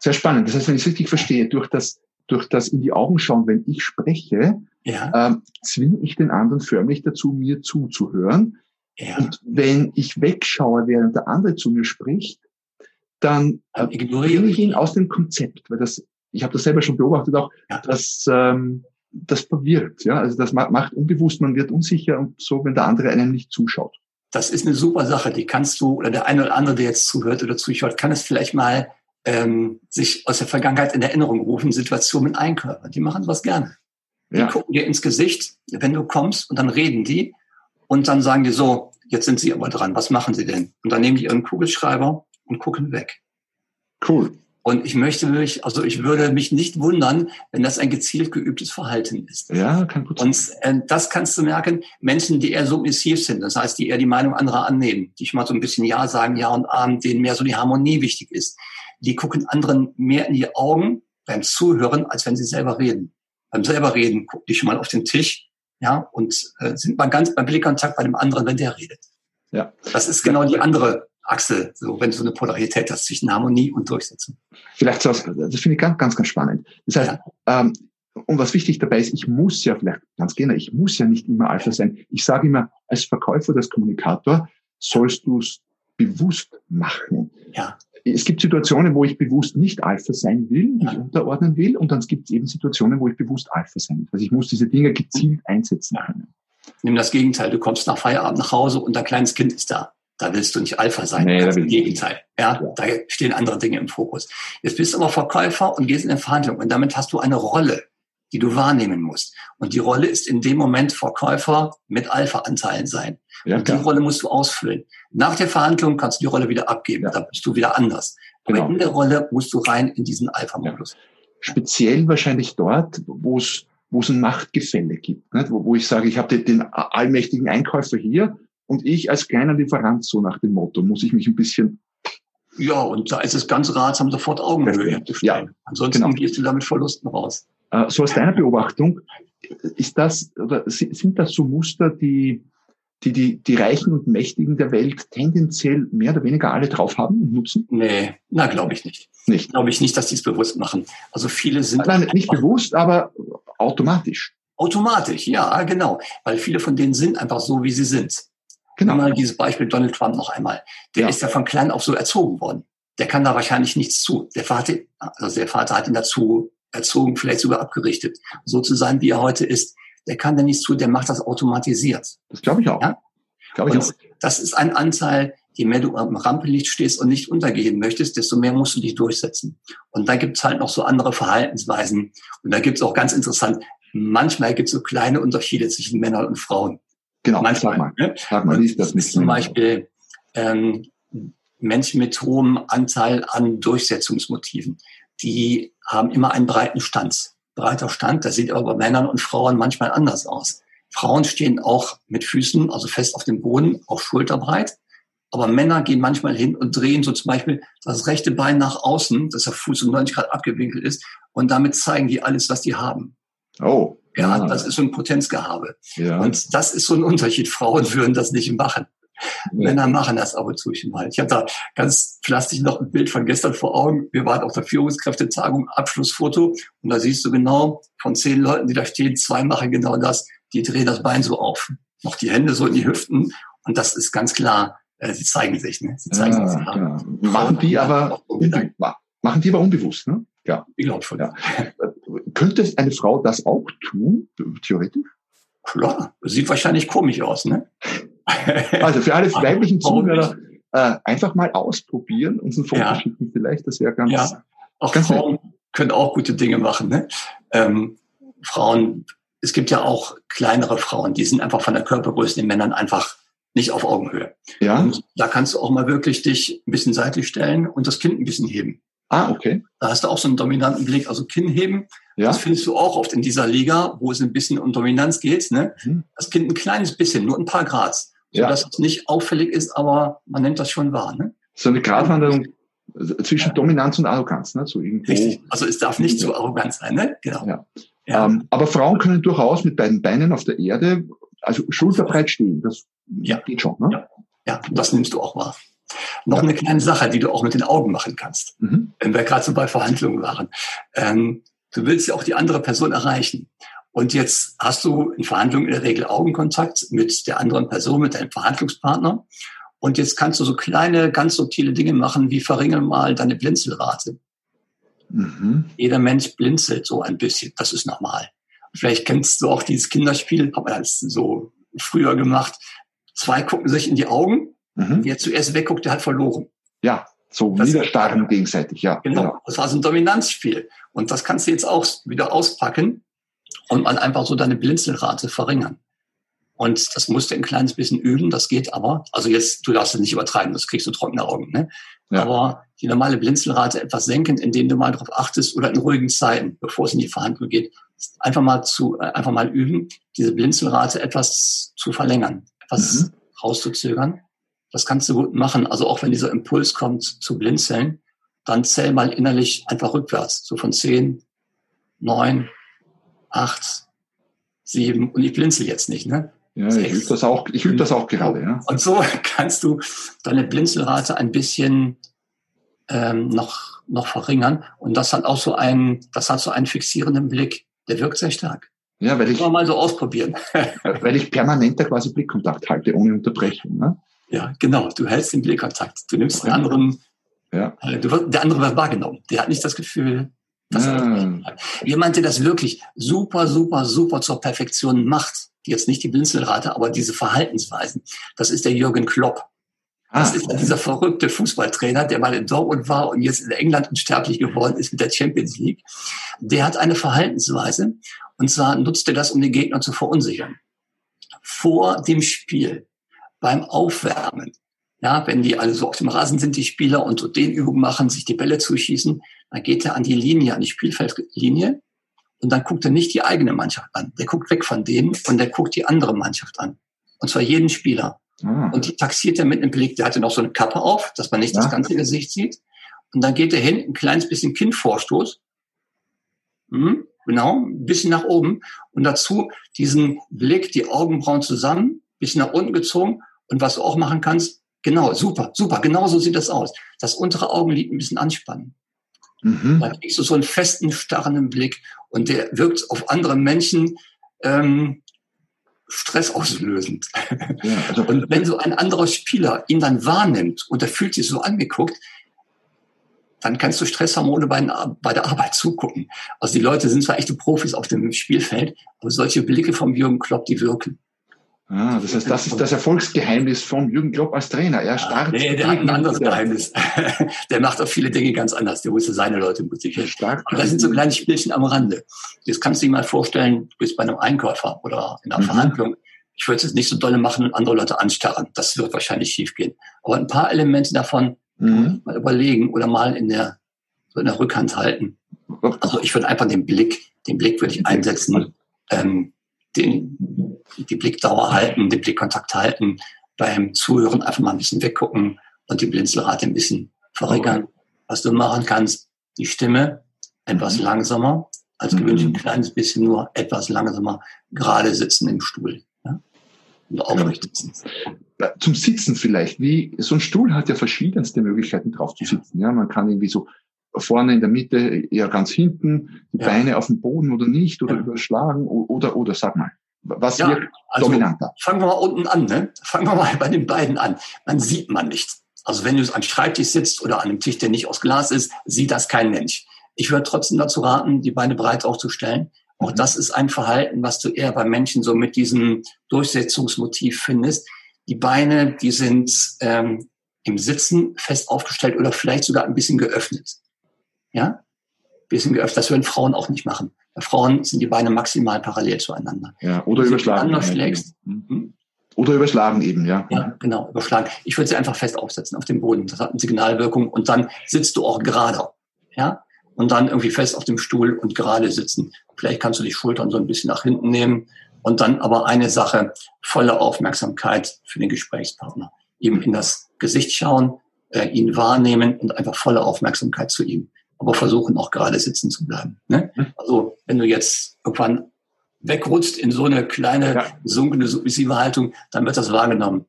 Sehr spannend. Das heißt, wenn ich es richtig verstehe, durch das, durch das in die Augen schauen, wenn ich spreche, ja. ähm, zwinge ich den anderen förmlich dazu, mir zuzuhören. Ja. Und wenn ich wegschaue, während der andere zu mir spricht, dann äh, ignoriere ich ihn aus dem Konzept, weil das, ich habe das selber schon beobachtet auch, ja. dass ähm, das verwirrt, ja, also das macht unbewusst, man wird unsicher und so, wenn der andere einem nicht zuschaut. Das ist eine super Sache, die kannst du oder der eine oder andere, der jetzt zuhört oder zuschaut, kann es vielleicht mal ähm, sich aus der Vergangenheit in Erinnerung rufen, Situationen mit Einkörper. Die machen was gerne. Die ja. gucken dir ins Gesicht, wenn du kommst, und dann reden die und dann sagen die so, jetzt sind sie aber dran, was machen sie denn? Und dann nehmen die ihren Kugelschreiber und gucken weg. Cool. Und ich möchte mich, also ich würde mich nicht wundern, wenn das ein gezielt geübtes Verhalten ist. Ja, kann gut sein. Und äh, das kannst du merken, Menschen, die eher submissiv sind, das heißt, die eher die Meinung anderer annehmen, die schon mal so ein bisschen Ja sagen, Ja und Abend, denen mehr so die Harmonie wichtig ist, die gucken anderen mehr in die Augen beim Zuhören, als wenn sie selber reden. Beim selber reden gucken die schon mal auf den Tisch, ja, und äh, sind mal ganz beim Blickkontakt bei dem anderen, wenn der redet. Ja. Das ist genau die andere Achse, so wenn du so eine Polarität hast zwischen Harmonie und Durchsetzung. Vielleicht so, das finde ich ganz, ganz, ganz spannend. Das heißt, ja. ähm, und was wichtig dabei ist, ich muss ja vielleicht ganz gerne, ich muss ja nicht immer Alpha sein. Ich sage immer, als Verkäufer, als Kommunikator sollst du es bewusst machen. Ja. Es gibt Situationen, wo ich bewusst nicht Alpha sein will, mich unterordnen will, und dann gibt es eben Situationen, wo ich bewusst Alpha sein will. Also ich muss diese Dinge gezielt einsetzen können. Nimm das Gegenteil. Du kommst nach Feierabend nach Hause und dein kleines Kind ist da. Da willst du nicht Alpha sein. Nee, das ist im Gegenteil. Ja, ja, da stehen andere Dinge im Fokus. Jetzt bist du aber Verkäufer und gehst in eine Verhandlung und damit hast du eine Rolle, die du wahrnehmen musst. Und die Rolle ist in dem Moment Verkäufer mit Alpha-Anteilen sein. Ja, und die Rolle musst du ausfüllen. Nach der Verhandlung kannst du die Rolle wieder abgeben. Ja. Da bist du wieder anders. Genau. Aber in der Rolle musst du rein in diesen Alpha-Modus. Speziell wahrscheinlich dort, wo es wo es ein Machtgefälle gibt, nicht? Wo, wo ich sage, ich habe den, den allmächtigen Einkäufer hier und ich als kleiner Lieferant, so nach dem Motto, muss ich mich ein bisschen ja, und da ist es ganz ratsam, sofort Augenhöhe zu stellen. Ja, Ansonsten genau. gehst du damit Verlusten raus. Äh, so aus deiner Beobachtung, ist das, oder sind das so Muster, die, die, die, die Reichen und Mächtigen der Welt tendenziell mehr oder weniger alle drauf haben und nutzen? Nee, na, glaube ich nicht. Nicht? Glaube ich nicht, dass die es bewusst machen. Also viele sind. Nein, nicht bewusst, aber automatisch. Automatisch, ja, genau. Weil viele von denen sind einfach so, wie sie sind. Genau. Mal dieses Beispiel Donald Trump noch einmal. Der ja. ist ja von klein auf so erzogen worden. Der kann da wahrscheinlich nichts zu. Der Vater, also der Vater hat ihn dazu erzogen, vielleicht sogar abgerichtet, so zu sein, wie er heute ist. Der kann da nichts zu, der macht das automatisiert. Das glaube ich auch. Ja? Glaub ich auch. Das ist ein Anteil, je mehr du am Rampenlicht stehst und nicht untergehen möchtest, desto mehr musst du dich durchsetzen. Und da gibt's halt noch so andere Verhaltensweisen. Und da gibt's auch ganz interessant, manchmal gibt's so kleine Unterschiede zwischen Männern und Frauen. Genau, manchmal. Sag mal, ne? sag mal wie ist das nicht? Zum Beispiel ähm, Menschen mit hohem Anteil an Durchsetzungsmotiven, die haben immer einen breiten Stand. Breiter Stand, das sieht aber bei Männern und Frauen manchmal anders aus. Frauen stehen auch mit Füßen, also fest auf dem Boden, auch schulterbreit. Aber Männer gehen manchmal hin und drehen so zum Beispiel das rechte Bein nach außen, dass der Fuß um 90 Grad abgewinkelt ist. Und damit zeigen die alles, was die haben. Oh. Ja, ah. das ist so ein Potenzgehabe. Ja. Und das ist so ein Unterschied. Frauen würden das nicht machen. Männer machen das aber zu mal. Ich habe da ganz plastisch noch ein Bild von gestern vor Augen. Wir waren auf der Führungskräftetagung, Abschlussfoto. Und da siehst du genau, von zehn Leuten, die da stehen, zwei machen genau das. Die drehen das Bein so auf. Noch die Hände so in die Hüften. Und das ist ganz klar, äh, sie zeigen sich. Ne? Sie zeigen ja, sich. Ja. Machen die aber, machen die aber unbewusst, ne? Ja. Ich glaube schon. Ja. Könnte eine Frau das auch tun, theoretisch? Klar, sieht wahrscheinlich komisch aus, ne? Also für alle weiblichen Zuhörer, äh, einfach mal ausprobieren, uns ein Foto Ja. schicken vielleicht, das wäre ganz, Ja. Auch Ganz Frauen können auch gute Dinge machen. Ne? Ähm, Frauen, es gibt ja auch kleinere Frauen, die sind einfach von der Körpergröße den Männern einfach nicht auf Augenhöhe. ja. Und da kannst du auch mal wirklich dich ein bisschen seitlich stellen und das Kind ein bisschen heben. Ah, okay. Da hast du auch so einen dominanten Blick. Also Kinn heben, Ja. das findest du auch oft in dieser Liga, wo es ein bisschen um Dominanz geht. Ne? Mhm. Das Kind ein kleines bisschen, nur ein paar Grad. Ja. Sodass es nicht auffällig ist, aber man nimmt das schon wahr. Ne? So eine Gratwanderung zwischen Dominanz und Arroganz, ne? So irgendwo. Richtig. Also es darf nicht zu arrogant sein. Ne? Genau. Ja. Ja. Ähm, aber Frauen können durchaus mit beiden Beinen auf der Erde, also schulterbreit stehen. Das Ja. geht schon, ne? Ja. Ja, das nimmst du auch wahr. Noch Ja. eine kleine Sache, die du auch mit den Augen machen kannst, Mhm. wenn wir gerade so bei Verhandlungen waren. Ähm, du willst ja auch die andere Person erreichen. Und jetzt hast du in Verhandlungen in der Regel Augenkontakt mit der anderen Person, mit deinem Verhandlungspartner. Und jetzt kannst du so kleine, ganz subtile Dinge machen, wie verringern mal deine Blinzelrate. Mhm. Jeder Mensch blinzelt so ein bisschen. Das ist normal. Vielleicht kennst du auch dieses Kinderspiel, man das so früher gemacht. Zwei gucken sich in die Augen. Mhm. Wer zuerst wegguckt, der hat verloren. Ja, so Das- niederstarren gegenseitig, ja. Genau. Das war so ein Dominanzspiel. Und das kannst du jetzt auch wieder auspacken und mal einfach so deine Blinzelrate verringern. Und das musst du ein kleines bisschen üben, das geht aber. Also jetzt, du darfst es nicht übertreiben, das kriegst du trockene Augen. Ne? Ja. Aber die normale Blinzelrate etwas senken, indem du mal darauf achtest oder in ruhigen Zeiten, bevor es in die Verhandlung geht, einfach mal zu, äh, einfach mal üben, diese Blinzelrate etwas zu verlängern, etwas Mhm. rauszuzögern. Das kannst du gut machen. Also auch wenn dieser Impuls kommt zu blinzeln, dann zähl mal innerlich einfach rückwärts. So von zehn, neun, acht, sieben und ich blinzel jetzt nicht, ne? Ja, ich übe das auch, ich übe das auch gerade, ja. Und so kannst du deine Blinzelrate ein bisschen ähm, noch, noch verringern. Und das hat auch so einen, das hat so einen fixierenden Blick. Der wirkt sehr stark. Ja, weil ich, Kann man mal so ausprobieren. weil ich permanent da quasi Blickkontakt halte, ohne Unterbrechung, ne? Ja, genau. Du hältst den Blickkontakt. Du nimmst den anderen, Ja. äh, du wirst, der andere wird wahrgenommen. Der hat nicht das Gefühl, dass er Ah. hat. Jemand, der das wirklich super, super, super zur Perfektion macht, jetzt nicht die Blinzelrate, aber diese Verhaltensweisen, das ist der Jürgen Klopp. Das Ah, ist ja dieser verrückte Fußballtrainer, der mal in Dortmund war und jetzt in England unsterblich geworden ist mit der Champions League. Der hat eine Verhaltensweise und zwar nutzt er das, um den Gegner zu verunsichern. Vor dem Spiel, beim Aufwärmen, ja, wenn die alle so auf dem Rasen sind, die Spieler, und so den Übungen machen, sich die Bälle zuschießen, dann geht er an die Linie, an die Spielfeldlinie und dann guckt er nicht die eigene Mannschaft an. Der guckt weg von denen und der guckt die andere Mannschaft an. Und zwar jeden Spieler. ah. Und die taxiert er mit einem Blick, der hatte noch so eine Kappe auf, dass man nicht Ja. das ganze Gesicht sieht. Und dann geht er hin, ein kleines bisschen Kinnvorstoß. Mhm, genau, ein bisschen nach oben. Und dazu diesen Blick, die Augenbrauen zusammen, bisschen nach unten gezogen. Und was du auch machen kannst, genau, super, super, genau so sieht das aus. Das untere Augenlid ein bisschen anspannen. Mhm. Dann kriegst du so einen festen, starrenden Blick und der wirkt auf andere Menschen ähm, stressauslösend. Ja, also, Und wenn so ein anderer Spieler ihn dann wahrnimmt und er fühlt sich so angeguckt, dann kannst du Stresshormone bei, bei der Arbeit zugucken. Also die Leute sind zwar echte Profis auf dem Spielfeld, aber solche Blicke vom Jürgen Klopp, die wirken. Ah, das heißt, das ist das Erfolgsgeheimnis von Jürgen Klopp als Trainer. Er starrt. Nee, der hat ein anderes der- Geheimnis. der macht auch viele Dinge ganz anders. Der wusste seine Leute der motivieren. starrt Aber das sind so kleine Spielchen am Rande. Jetzt kannst du dir mal vorstellen, du bist bei einem Einkäufer oder in einer Mhm. Verhandlung. Ich würde es jetzt nicht so dolle machen und andere Leute anstarren. Das wird wahrscheinlich schiefgehen. Aber ein paar Elemente davon Mhm. mal überlegen oder mal in der, so in der Rückhand halten. Also ich würde einfach den Blick, den Blick würde ich einsetzen, ähm, den, die Blickdauer halten, den Blickkontakt halten, beim Zuhören einfach mal ein bisschen weggucken und die Blinzelrate ein bisschen verringern. Was du machen kannst, die Stimme etwas Mhm. langsamer, als Mhm. gewöhnlich ein kleines bisschen nur etwas langsamer, gerade sitzen im Stuhl. Ja? Und aufrecht sitzen. Äh, Zum Sitzen vielleicht. Wie, so ein Stuhl hat ja verschiedenste Möglichkeiten drauf zu sitzen. Ja, man kann irgendwie so vorne in der Mitte, eher ganz hinten, die. Beine auf dem Boden oder nicht oder überschlagen o- oder, oder, sag mal, was Ja, wirkt Also dominanter? fangen wir mal unten an. Ne? Fangen wir mal bei den beiden an. Man sieht man nicht. Also wenn du am Schreibtisch sitzt oder an einem Tisch, der nicht aus Glas ist, sieht das kein Mensch. Ich würde trotzdem dazu raten, die Beine breit aufzustellen. Auch Mhm. das ist ein Verhalten, was du eher bei Menschen so mit diesem Durchsetzungsmotiv findest. Die Beine, die sind ähm, im Sitzen fest aufgestellt oder vielleicht sogar ein bisschen geöffnet. Ja? Ein bisschen geöffnet. Das würden Frauen auch nicht machen. Bei Frauen sind die Beine maximal parallel zueinander. Ja, oder überschlagen. Wenn du schlägst. Mhm. Oder überschlagen eben, ja. Ja, genau, überschlagen. Ich würde sie einfach fest aufsetzen auf dem Boden. Das hat eine Signalwirkung und dann sitzt du auch gerade. Ja? Und dann irgendwie fest auf dem Stuhl und gerade sitzen. Vielleicht kannst du die Schultern so ein bisschen nach hinten nehmen und dann aber eine Sache, volle Aufmerksamkeit für den Gesprächspartner. Ihm in das Gesicht schauen, äh, ihn wahrnehmen und einfach volle Aufmerksamkeit zu ihm. Aber versuchen auch gerade sitzen zu bleiben. Ne? Mhm. Also wenn du jetzt irgendwann wegrutscht in so eine kleine, ja. sunkene, submissive Haltung, dann wird das wahrgenommen.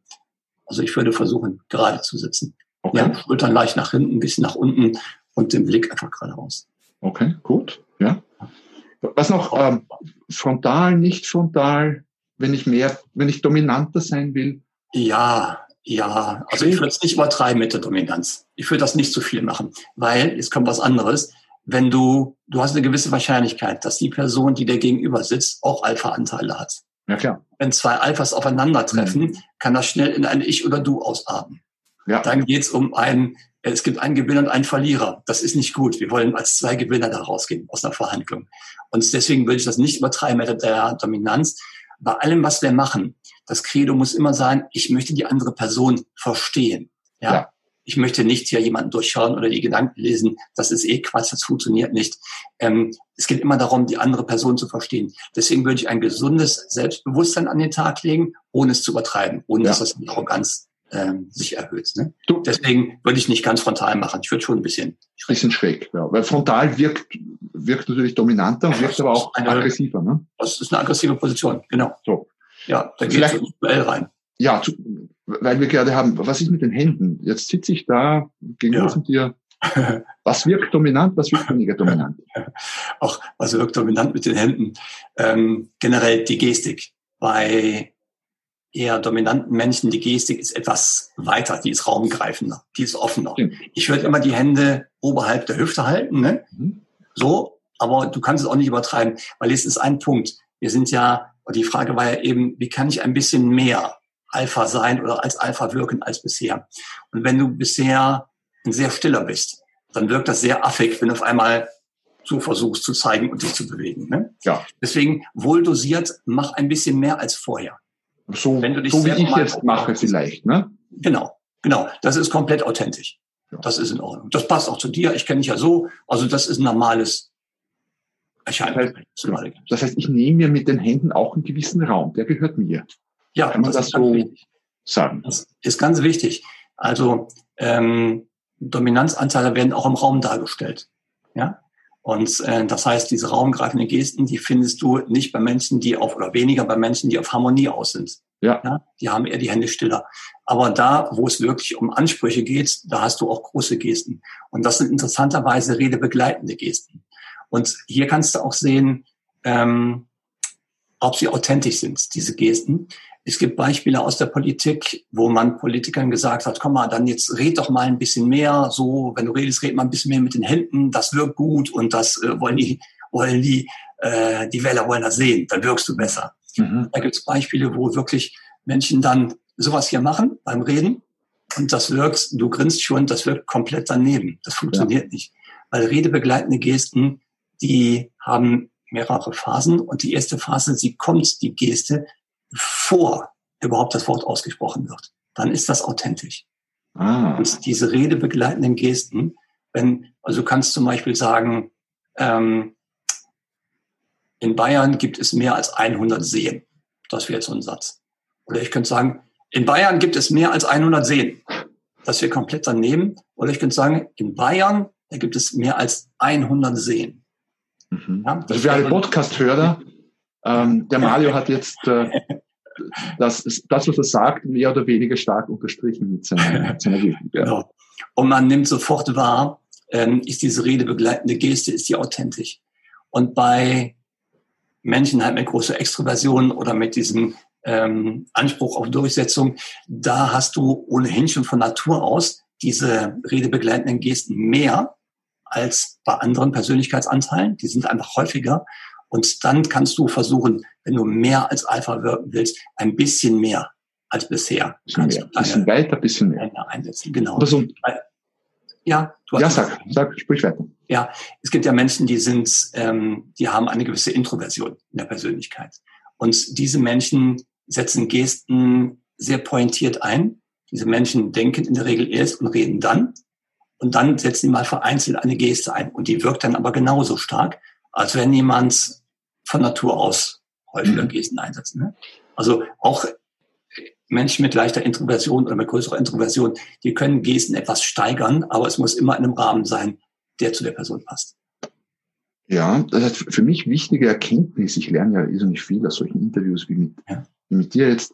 Also ich würde versuchen, gerade zu sitzen. Okay. Ja, Schultern leicht nach hinten, ein bisschen nach unten und den Blick einfach geradeaus. Okay, gut. Ja. Was noch? Ähm, frontal, nicht frontal, wenn ich mehr, wenn ich dominanter sein will? Ja, ja. Also ich würde es nicht übertreiben mit der Dominanz. Ich würde das nicht zu viel machen, weil jetzt kommt was anderes wenn du, du hast eine gewisse Wahrscheinlichkeit, dass die Person, die dir gegenüber sitzt, auch Alpha-Anteile hat. Ja, klar. Wenn zwei Alphas aufeinandertreffen, mhm. kann das schnell in ein Ich oder Du ausarten. Ja. Dann geht's um ein, es gibt einen Gewinner und einen Verlierer. Das ist nicht gut. Wir wollen als zwei Gewinner da rausgehen aus einer Verhandlung. Und deswegen würde ich das nicht übertreiben mit der Dominanz. Bei allem, was wir machen, das Credo muss immer sein, ich möchte die andere Person verstehen. Ja. ja ich möchte nicht hier jemanden durchschauen oder die Gedanken lesen. Das ist eh Quatsch, das funktioniert nicht. Ähm, es geht immer darum, die andere Person zu verstehen. Deswegen würde ich ein gesundes Selbstbewusstsein an den Tag legen, ohne es zu übertreiben, ohne ja. dass das Arroganz ähm, sich erhöht. Ne? Du, Deswegen würde ich nicht ganz frontal machen. Ich würde schon ein bisschen schräg. Bisschen schräg, ja. Weil frontal wirkt, wirkt natürlich dominanter, und wirkt aber auch eine, aggressiver. Ne? Das ist eine aggressive Position, genau. So. Ja, da geht es ins Duell rein. Ja, zu, weil wir gerade haben, was ist mit den Händen? Jetzt sitze ich da gegenüber ja. von dir. Was wirkt dominant, was wirkt weniger dominant? Auch was wirkt dominant mit den Händen? Ähm, generell die Gestik. Bei eher dominanten Menschen, die Gestik ist etwas weiter, die ist raumgreifender, die ist offener. Ich würde immer die Hände oberhalb der Hüfte halten, ne? Mhm. So, aber du kannst es auch nicht übertreiben, weil es ist ein Punkt. Wir sind ja, die Frage war ja eben, wie kann ich ein bisschen mehr Alpha sein oder als Alpha wirken als bisher. Und wenn du bisher ein sehr stiller bist, dann wirkt das sehr affig, wenn du auf einmal so versuchst zu zeigen und dich zu bewegen. Ne? Ja. Deswegen wohl dosiert, mach ein bisschen mehr als vorher. So, wenn du dich so wie ich jetzt mache vielleicht, ne? Genau, genau. Das ist komplett authentisch. Ja. Das ist in Ordnung. Das passt auch zu dir. Ich kenne dich ja so. Also das ist ein normales Erscheinung. Das heißt, das heißt, ich nehme mir mit den Händen auch einen gewissen Raum. Der gehört mir. Ja, Kann man das, das so wichtig. sagen? Das ist ganz wichtig. Also ähm, Dominanzanteile werden auch im Raum dargestellt. Ja. Und äh, das heißt, diese raumgreifenden Gesten, die findest du nicht bei Menschen, die auf oder weniger bei Menschen, die auf Harmonie aus sind. Ja. ja. Die haben eher die Hände stiller. Aber da, wo es wirklich um Ansprüche geht, da hast du auch große Gesten. Und das sind interessanterweise redebegleitende Gesten. Und hier kannst du auch sehen, ähm, ob sie authentisch sind, diese Gesten. Es gibt Beispiele aus der Politik, wo man Politikern gesagt hat, komm mal, dann jetzt red doch mal ein bisschen mehr, so, wenn du redest, red mal ein bisschen mehr mit den Händen, das wirkt gut und das äh, wollen die, wollen die, äh, die Wähler wollen das sehen, dann wirkst du besser. Mhm. Da gibt es Beispiele, wo wirklich Menschen dann sowas hier machen beim Reden und das wirkt, du grinst schon, das wirkt komplett daneben. Das funktioniert ja. nicht. Weil redebegleitende Gesten, die haben mehrere Phasen und die erste Phase, sie kommt, die Geste, bevor überhaupt das Wort ausgesprochen wird. Dann ist das authentisch. Ah. Und diese redebegleitenden Gesten, wenn, also du kannst zum Beispiel sagen, ähm, in Bayern gibt es mehr als 100 Seen. Das wäre jetzt so ein Satz. Oder ich könnte sagen, in Bayern gibt es mehr als 100 Seen. Das wäre komplett daneben. Oder ich könnte sagen, in Bayern da gibt es mehr als 100 Seen. Mhm. Ja, also für alle Podcast-Hörer, ähm, der Mario hat jetzt äh, das, das, was er sagt, mehr oder weniger stark unterstrichen mit seiner, mit seiner Wirkung. Ja. Genau. Und man nimmt sofort wahr, ähm, ist diese redebegleitende Geste, ist die authentisch. Und bei Menschen halt mit großer Extroversion oder mit diesem ähm, Anspruch auf Durchsetzung, da hast du ohnehin schon von Natur aus diese redebegleitenden Gesten mehr als bei anderen Persönlichkeitsanteilen. Die sind einfach häufiger. Und dann kannst du versuchen, wenn du mehr als Alpha wirken willst, ein bisschen mehr als bisher. Bisschen, mehr, bisschen weiter, bisschen mehr. Einsetzen, genau. So, ja, du hast ja, sag, sag, sprich weiter. Ja, es gibt ja Menschen, die sind, ähm, die haben eine gewisse Introversion in der Persönlichkeit. Und diese Menschen setzen Gesten sehr pointiert ein. Diese Menschen denken in der Regel erst und reden dann. Und dann setzen sie mal vereinzelt eine Geste ein. Und die wirkt dann aber genauso stark, als wenn jemand von Natur aus häufiger mhm. Gesten einsetzt. Ne? Also auch Menschen mit leichter Introversion oder mit größerer Introversion, die können Gesten etwas steigern, aber es muss immer in einem Rahmen sein, der zu der Person passt. Ja, das heißt für mich wichtige Erkenntnis, ich lerne ja so nicht viel aus solchen Interviews wie mit, ja. wie mit dir jetzt,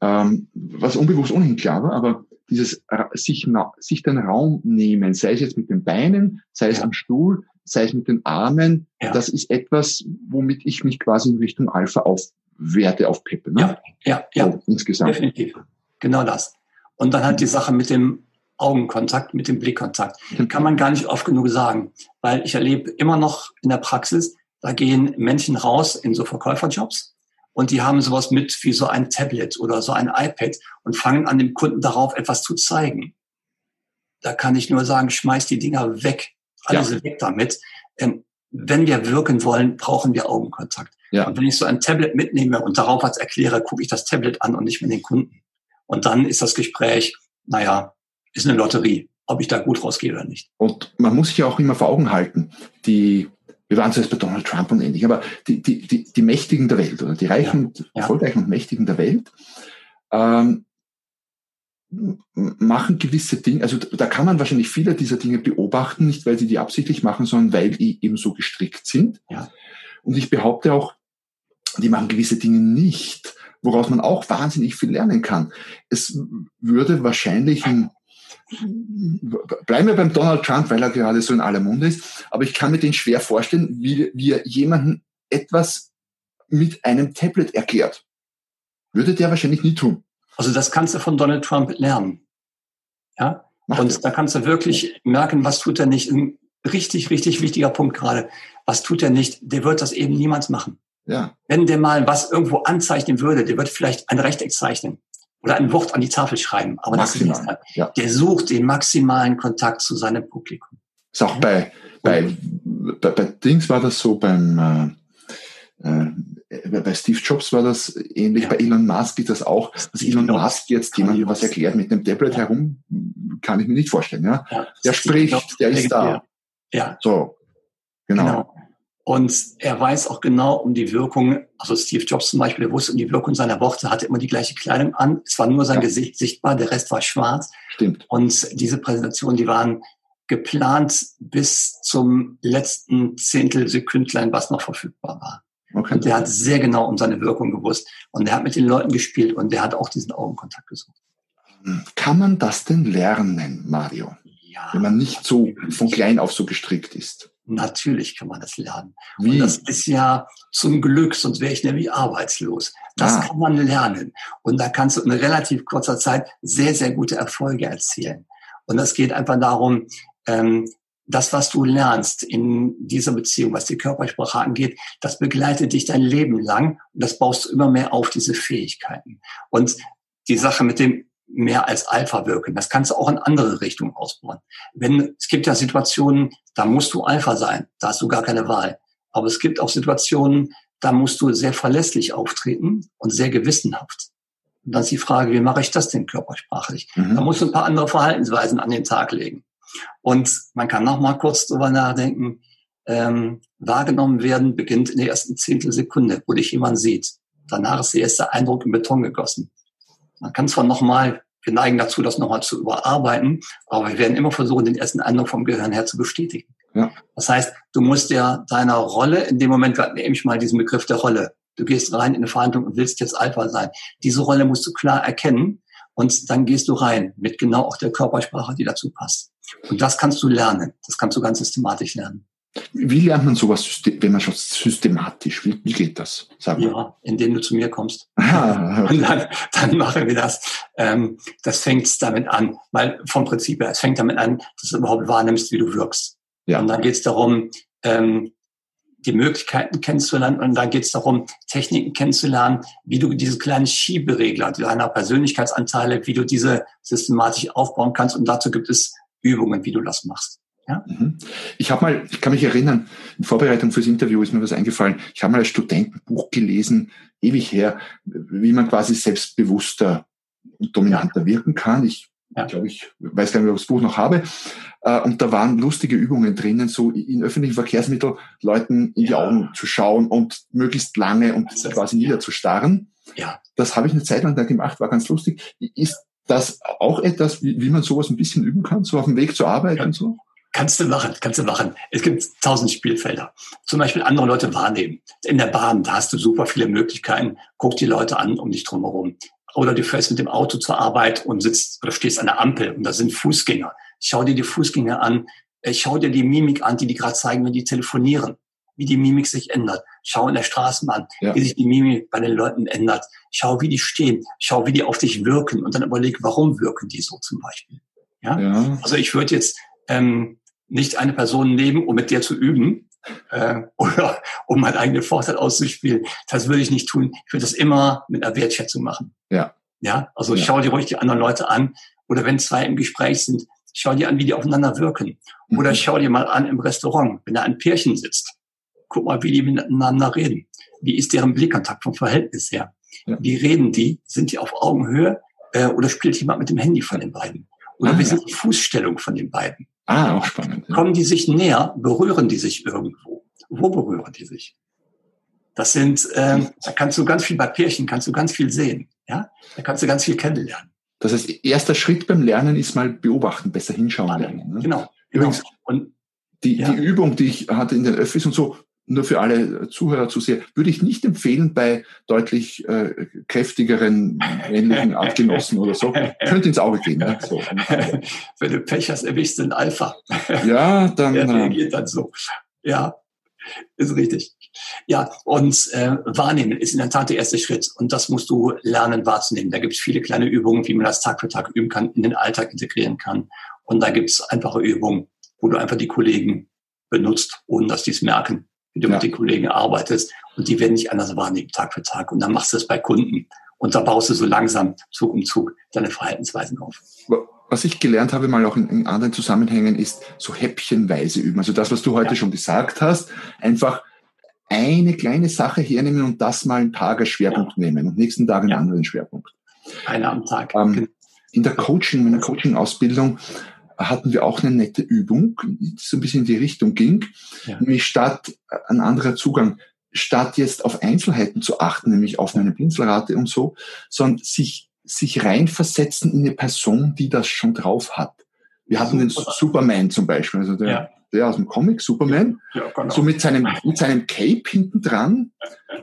ähm, was unbewusst ohnehin klar war, aber dieses sich, sich den Raum nehmen, sei es jetzt mit den Beinen, sei es ja. am Stuhl, sei es mit den Armen, ja. das ist etwas, womit ich mich quasi in Richtung Alpha aufwerte, aufpeppe. Ne? Ja, ja, ja. So, insgesamt. Definitiv. Genau das. Und dann halt die Sache mit dem Augenkontakt, mit dem Blickkontakt. Mhm. Kann man gar nicht oft genug sagen, weil ich erlebe immer noch in der Praxis, da gehen Menschen raus in so Verkäuferjobs und die haben sowas mit wie so ein Tablet oder so ein iPad und fangen an, dem Kunden darauf etwas zu zeigen. Da kann ich nur sagen, schmeiß die Dinger weg. Alles ja. weg damit. Ähm, wenn wir wirken wollen, brauchen wir Augenkontakt. Ja. Und wenn ich so ein Tablet mitnehme und darauf was erkläre, gucke ich das Tablet an und nicht mehr den Kunden. Und dann ist das Gespräch, naja, ist eine Lotterie, ob ich da gut rausgehe oder nicht. Und man muss sich ja auch immer vor Augen halten, die, wir waren zuerst bei Donald Trump und ähnlich, aber die, die, die, die Mächtigen der Welt oder die Reichen, ja, ja. Erfolgreichen und Mächtigen der Welt, ähm, machen gewisse Dinge, also da kann man wahrscheinlich viele dieser Dinge beobachten, nicht weil sie die absichtlich machen, sondern weil die eben so gestrickt sind. Ja. Und ich behaupte auch, die machen gewisse Dinge nicht, woraus man auch wahnsinnig viel lernen kann. Es würde wahrscheinlich ein bleiben wir beim Donald Trump, weil er gerade so in aller Munde ist, aber ich kann mir den schwer vorstellen, wie, wie er jemanden etwas mit einem Tablet erklärt. Würde der wahrscheinlich nie tun. Also das kannst du von Donald Trump lernen. Ja? Macht und da kannst du wirklich merken, was tut er nicht. Ein richtig, richtig wichtiger Punkt gerade. Was tut er nicht? Der wird das eben niemals machen. Ja. Wenn der mal was irgendwo anzeichnen würde, der wird vielleicht ein Rechteck zeichnen oder ein Wort an die Tafel schreiben. Aber Maximal, das ist nicht, ja. der sucht den maximalen Kontakt zu seinem Publikum. Ist auch bei, bei, bei, bei Dings war das so beim, äh, äh, bei Steve Jobs war das ähnlich, ja. bei Elon Musk ist das auch, dass Elon Musk jetzt jemand was erklärt mit einem Tablet ja. herum, kann ich mir nicht vorstellen. Ja? ja der spricht, Jobs, der ist da. Ja. So, genau. genau. Und er weiß auch genau um die Wirkung, also Steve Jobs zum Beispiel, der wusste um die Wirkung seiner Worte, hatte immer die gleiche Kleidung an. Es war nur sein ja. Gesicht sichtbar, der Rest war schwarz. Stimmt. Und diese Präsentationen, die waren geplant bis zum letzten Zehntelsekündlein, was noch verfügbar war. Okay. Und der hat sehr genau um seine Wirkung gewusst. Und er hat mit den Leuten gespielt und der hat auch diesen Augenkontakt gesucht. Kann man das denn lernen, Mario? Ja. Wenn man nicht so von klein auf so gestrickt ist. Natürlich kann man das lernen. Wie? Und das ist ja zum Glück, sonst wäre ich nämlich arbeitslos. Das ah. kann man lernen. Und da kannst du in relativ kurzer Zeit sehr, sehr gute Erfolge erzielen. Und das geht einfach darum, ähm, das, was du lernst in dieser Beziehung, was die Körpersprache angeht, das begleitet dich dein Leben lang und das baust du immer mehr auf, diese Fähigkeiten. Und die Sache mit dem mehr als Alpha wirken. Das kannst du auch in andere Richtungen ausbauen. Wenn, es gibt ja Situationen, da musst du Alpha sein. Da hast du gar keine Wahl. Aber es gibt auch Situationen, da musst du sehr verlässlich auftreten und sehr gewissenhaft. Und dann ist die Frage, wie mache ich das denn körpersprachlich? Mhm. Da musst du ein paar andere Verhaltensweisen an den Tag legen. Und man kann noch mal kurz drüber nachdenken. Ähm, wahrgenommen werden beginnt in der ersten Zehntelsekunde, wo dich jemand sieht. Danach ist der erste Eindruck in Beton gegossen. Man kann zwar nochmal, wir neigen dazu, das nochmal zu überarbeiten, aber wir werden immer versuchen, den ersten Eindruck vom Gehirn her zu bestätigen. Ja. Das heißt, du musst ja deiner Rolle, in dem Moment nehme ich mal diesen Begriff der Rolle. Du gehst rein in eine Verhandlung und willst jetzt Alpha sein. Diese Rolle musst du klar erkennen und dann gehst du rein mit genau auch der Körpersprache, die dazu passt. Und das kannst du lernen. Das kannst du ganz systematisch lernen. Wie lernt man sowas, wenn man schon systematisch, wie, wie geht das? Sag mal. Ja, indem du zu mir kommst. Ah. Und dann, dann machen wir das. Ähm, das fängt damit an, weil vom Prinzip her, es fängt damit an, dass du überhaupt wahrnimmst, wie du wirkst. Ja. Und dann geht es darum, ähm, die Möglichkeiten kennenzulernen und da geht es darum, Techniken kennenzulernen, wie du diese kleinen Schieberegler deiner Persönlichkeitsanteile, wie du diese systematisch aufbauen kannst und dazu gibt es Übungen, wie du das machst. Ja? Mhm. Ich habe mal, ich kann mich erinnern, in Vorbereitung fürs Interview ist mir was eingefallen. Ich habe mal ein Studentenbuch gelesen, ewig her, wie man quasi selbstbewusster und dominanter wirken kann. Ich ja. glaube, ich weiß gar nicht, ob ich das Buch noch habe. Äh, und da waren lustige Übungen drinnen, so in öffentlichen Verkehrsmitteln Leuten in die ja. Augen zu schauen und möglichst lange und das heißt, quasi niederzustarren. Ja. Das habe ich eine Zeit lang da gemacht, war ganz lustig. Ist das auch etwas, wie, wie man sowas ein bisschen üben kann, so auf dem Weg zur Arbeit ja. und so? Kannst du machen, kannst du machen. Es gibt tausend Spielfelder. Zum Beispiel andere Leute wahrnehmen. In der Bahn, da hast du super viele Möglichkeiten. Guck die Leute an um dich drumherum. Oder du fährst mit dem Auto zur Arbeit und sitzt oder stehst an der Ampel und da sind Fußgänger. Schau dir die Fußgänger an. Äh, schau dir die Mimik an, die die gerade zeigen, wenn die telefonieren. Wie die Mimik sich ändert. Schau in der Straßenbahn, ja. wie sich die Mimik bei den Leuten ändert. Schau, wie die stehen. Schau, wie die auf dich wirken. Und dann überleg, warum wirken die so zum Beispiel. Ja? ja. Also ich würde jetzt ähm, nicht eine Person nehmen, um mit der zu üben äh, oder um meinen eigenen Vorteil auszuspielen. Das würde ich nicht tun. Ich würde das immer mit einer Wertschätzung machen. Ja. Ja, also ja. schau dir ruhig die anderen Leute an. Oder wenn zwei im Gespräch sind, schau dir an, wie die aufeinander wirken. Mhm. Oder schau dir mal an im Restaurant, wenn da ein Pärchen sitzt. Guck mal, wie die miteinander reden. Wie ist deren Blickkontakt vom Verhältnis her? Ja. Wie reden die? Sind die auf Augenhöhe? Äh, oder spielt jemand mit dem Handy von den beiden? Oder ah, wie sind die Fußstellung von den beiden? Ah, auch spannend. Ja. Kommen die sich näher, berühren die sich irgendwo? Wo berühren die sich? Das sind, ähm, da kannst du ganz viel bei Pärchen, kannst du ganz viel sehen. Ja, da kannst du ganz viel kennenlernen. Das heißt, erster Schritt beim Lernen ist mal beobachten, besser hinschauen lernen. Ne? Genau. Übrigens, genau. Und, die, ja. die Übung, die ich hatte in den Öffis und so, nur für alle Zuhörer zu sehen, würde ich nicht empfehlen bei deutlich äh, kräftigeren männlichen Artgenossen oder so. Könnte ins Auge gehen. Ne? So. Wenn du Pech hast, erwischst du einen Alpha. Ja, dann. Der äh, reagiert dann so. Ja, ist richtig. Ja, und äh, wahrnehmen ist in der Tat der erste Schritt. Und das musst du lernen wahrzunehmen. Da gibt es viele kleine Übungen, wie man das Tag für Tag üben kann, in den Alltag integrieren kann. Und da gibt es einfache Übungen, wo du einfach die Kollegen benutzt, ohne dass die es merken wie du ja. mit den Kollegen arbeitest. Und die werden nicht anders wahrnehmen, Tag für Tag. Und dann machst du es bei Kunden. Und da baust du so langsam, Zug um Zug, deine Verhaltensweisen auf. Was ich gelernt habe, mal auch in, in anderen Zusammenhängen, ist so häppchenweise üben. Also das, was du heute ja. schon gesagt hast, einfach eine kleine Sache hernehmen und das mal einen Tag als Schwerpunkt ja. nehmen und nächsten Tag einen ja. anderen Schwerpunkt. Einer am Tag. Ähm, genau. in der Coaching, meiner Coaching-Ausbildung hatten wir auch eine nette Übung, die so ein bisschen in die Richtung ging, nämlich statt äh, ein anderer Zugang, statt jetzt auf Einzelheiten zu achten, nämlich auf meine Pinselrate und so, sondern sich, sich reinversetzen in eine Person, die das schon drauf hat. Wir hatten den Superman zum Beispiel, also der, ja. der aus dem Comic, Superman, ja, genau. so mit seinem, mit seinem Cape hinten dran.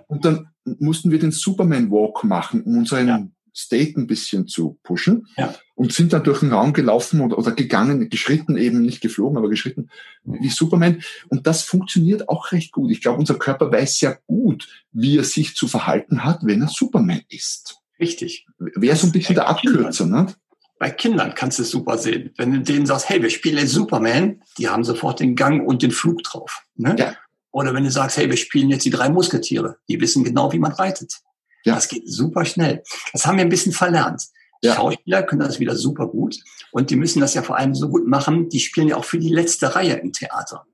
Und dann mussten wir den Superman Walk machen, um unseren State ein bisschen zu pushen ja. und sind dann durch den Raum gelaufen oder, oder gegangen, geschritten, eben nicht geflogen, aber geschritten wie Superman. Und das funktioniert auch recht gut. Ich glaube, unser Körper weiß sehr gut, wie er sich zu verhalten hat, wenn er Superman ist. Richtig. Wäre so ein bisschen der Abkürzer, ne? Bei Kindern kannst du es super sehen. Wenn du denen sagst, hey, wir spielen jetzt Superman, die haben sofort den Gang und den Flug drauf. Ne? Ja. Oder wenn du sagst, hey, wir spielen jetzt die drei Musketiere, die wissen genau, wie man reitet. Ja. Das geht super schnell. Das haben wir ein bisschen verlernt. Ja. Schauspieler können das wieder super gut. Und die müssen das ja vor allem so gut machen. Die spielen ja auch für die letzte Reihe im Theater.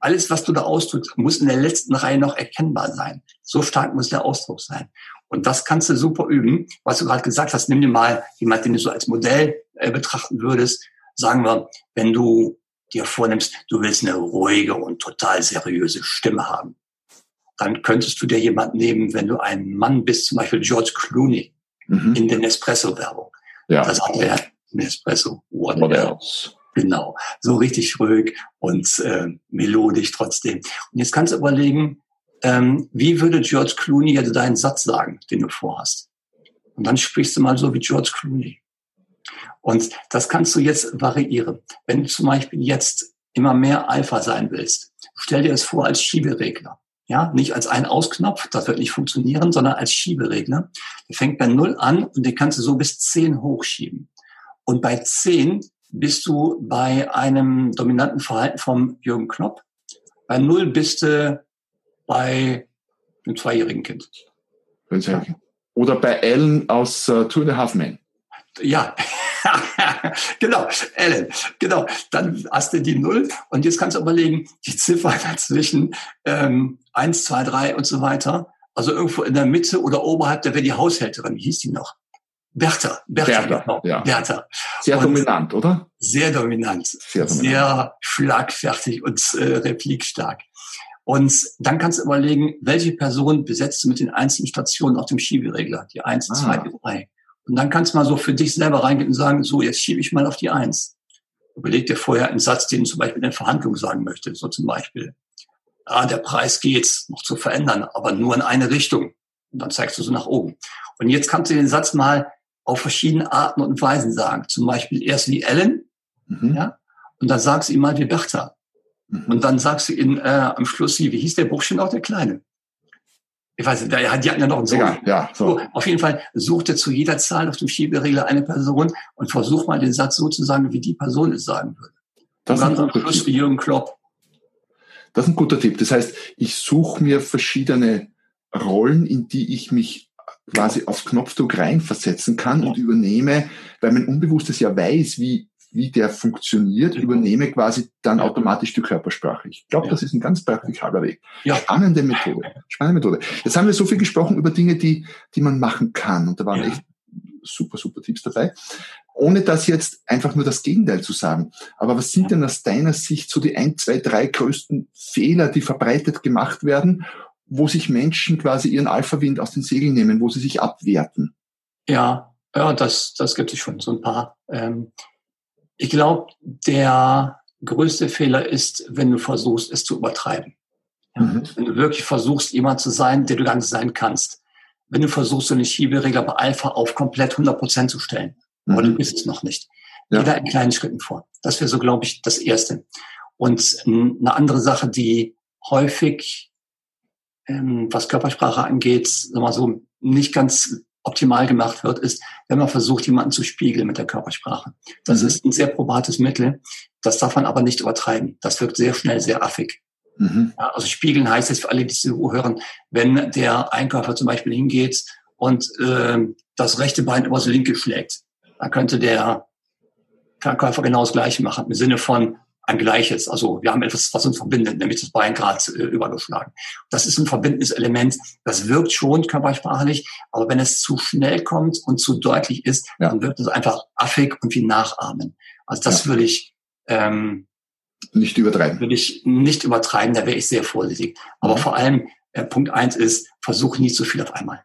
Alles, was du da ausdrückst, muss in der letzten Reihe noch erkennbar sein. So stark muss der Ausdruck sein. Und das kannst du super üben. Was du gerade gesagt hast, nimm dir mal jemand, den du so als Modell äh, betrachten würdest. Sagen wir, wenn du dir vornimmst, du willst eine ruhige und total seriöse Stimme haben dann könntest du dir jemanden nehmen, wenn du ein Mann bist, zum Beispiel George Clooney mhm. in der Nespresso-Werbung. Ja. Das hat er Nespresso, what, what else? else? Genau, so richtig ruhig und äh, melodisch trotzdem. Und jetzt kannst du überlegen, ähm, wie würde George Clooney jetzt deinen Satz sagen, den du vorhast? Und dann sprichst du mal so wie George Clooney. Und das kannst du jetzt variieren. Wenn du zum Beispiel jetzt immer mehr Alpha sein willst, stell dir das vor als Schieberegler. Ja, nicht als ein Ausknopf, das wird nicht funktionieren, sondern als Schieberegler. Der fängt bei null an und den kannst du so bis zehn hochschieben. Und bei zehn bist du bei einem dominanten Verhalten vom Jürgen Klopp. Bei null bist du bei einem zweijährigen Kind. Oder bei Ellen aus uh, Two and a Half Men. Ja, genau, Ellen, genau. Dann hast du die Null und jetzt kannst du überlegen, die Ziffer dazwischen ähm, eins, zwei, drei und so weiter. Also irgendwo in der Mitte oder oberhalb, da wäre die Haushälterin, wie hieß die noch? Bertha. Bertha, Bertha, genau. ja. Bertha. Sehr und dominant, oder? Sehr dominant. Sehr, dominant. sehr schlagfertig und äh, replikstark. Und dann kannst du überlegen, welche Person besetzt du mit den einzelnen Stationen auf dem Schieberegler? Die eins, ah. zwei, die drei. Und dann kannst du mal so für dich selber reingehen und sagen, so, jetzt schiebe ich mal auf die Eins. Überleg dir vorher einen Satz, den du zum Beispiel in der Verhandlung sagen möchtest. So zum Beispiel, ah, der Preis geht noch zu verändern, aber nur in eine Richtung. Und dann zeigst du so nach oben. Und jetzt kannst du den Satz mal auf verschiedene Arten und Weisen sagen. Zum Beispiel erst wie Ellen, mhm. ja, und dann sagst du ihm mal wie Bertha. Mhm. Und dann sagst du ihn äh, am Schluss, wie hieß der Burschen auch, der Kleine? ich weiß nicht, die hatten ja noch einen Sohn. Ja, ja, so. Auf jeden Fall suchte zu jeder Zahl auf dem Schieberegler eine Person und versuch mal den Satz so zu sagen, wie die Person es sagen würde. Das und dann am Schluss wie Jürgen Klopp. Das ist ein guter Tipp. Das heißt, ich suche mir verschiedene Rollen, in die ich mich quasi auf Knopfdruck reinversetzen kann ja. und übernehme, weil mein Unbewusstes ja weiß, wie wie der funktioniert, übernehme quasi dann automatisch die Körpersprache. Ich glaube, ja. das ist ein ganz praktikaler Weg. Ja. Spannende Methode. Spannende Methode. Jetzt haben wir so viel gesprochen über Dinge, die, die man machen kann. Und da waren ja. echt super, super Tipps dabei. Ohne das jetzt einfach nur das Gegenteil zu sagen. Aber was sind denn aus deiner Sicht so die ein, zwei, drei größten Fehler, die verbreitet gemacht werden, wo sich Menschen quasi ihren Alpha-Wind aus den Segeln nehmen, wo sie sich abwerten? Ja, ja, das, das gibt es schon so ein paar. Ähm, ich glaube, der größte Fehler ist, wenn du versuchst, es zu übertreiben. Ja? Mhm. Wenn du wirklich versuchst, jemand zu sein, der du gar nicht sein kannst. Wenn du versuchst, so eine Schieberegler bei Alpha auf komplett 100 Prozent zu stellen. Mhm. Aber du bist es noch nicht. Ja. Jeder in kleinen Schritten vor. Das wäre so, glaube ich, das Erste. Und eine andere Sache, die häufig, ähm, was Körpersprache angeht, sagen wir so, nicht ganz optimal gemacht wird, ist, wenn man versucht, jemanden zu spiegeln mit der Körpersprache. Das mhm. ist ein sehr probates Mittel. Das darf man aber nicht übertreiben. Das wirkt sehr schnell sehr affig. Mhm. Ja, also spiegeln heißt es für alle, die zuhören, wenn der Einkäufer zum Beispiel hingeht und äh, das rechte Bein übers linke schlägt, dann könnte der Verkäufer genau das Gleiche machen, im Sinne von, ein Gleiches. Also wir haben etwas, was uns verbindet, nämlich das Bein gerade äh, übergeschlagen. Das ist ein verbindendes Element. Das wirkt schon körpersprachlich, aber wenn es zu schnell kommt und zu deutlich ist, ja. dann wird es einfach affig und wie nachahmen. Also das ja. würde ich ähm, nicht übertreiben. Würde ich nicht übertreiben, da wäre ich sehr vorsichtig. Aber mhm. vor allem äh, Punkt eins ist, versuche nie zu viel auf einmal.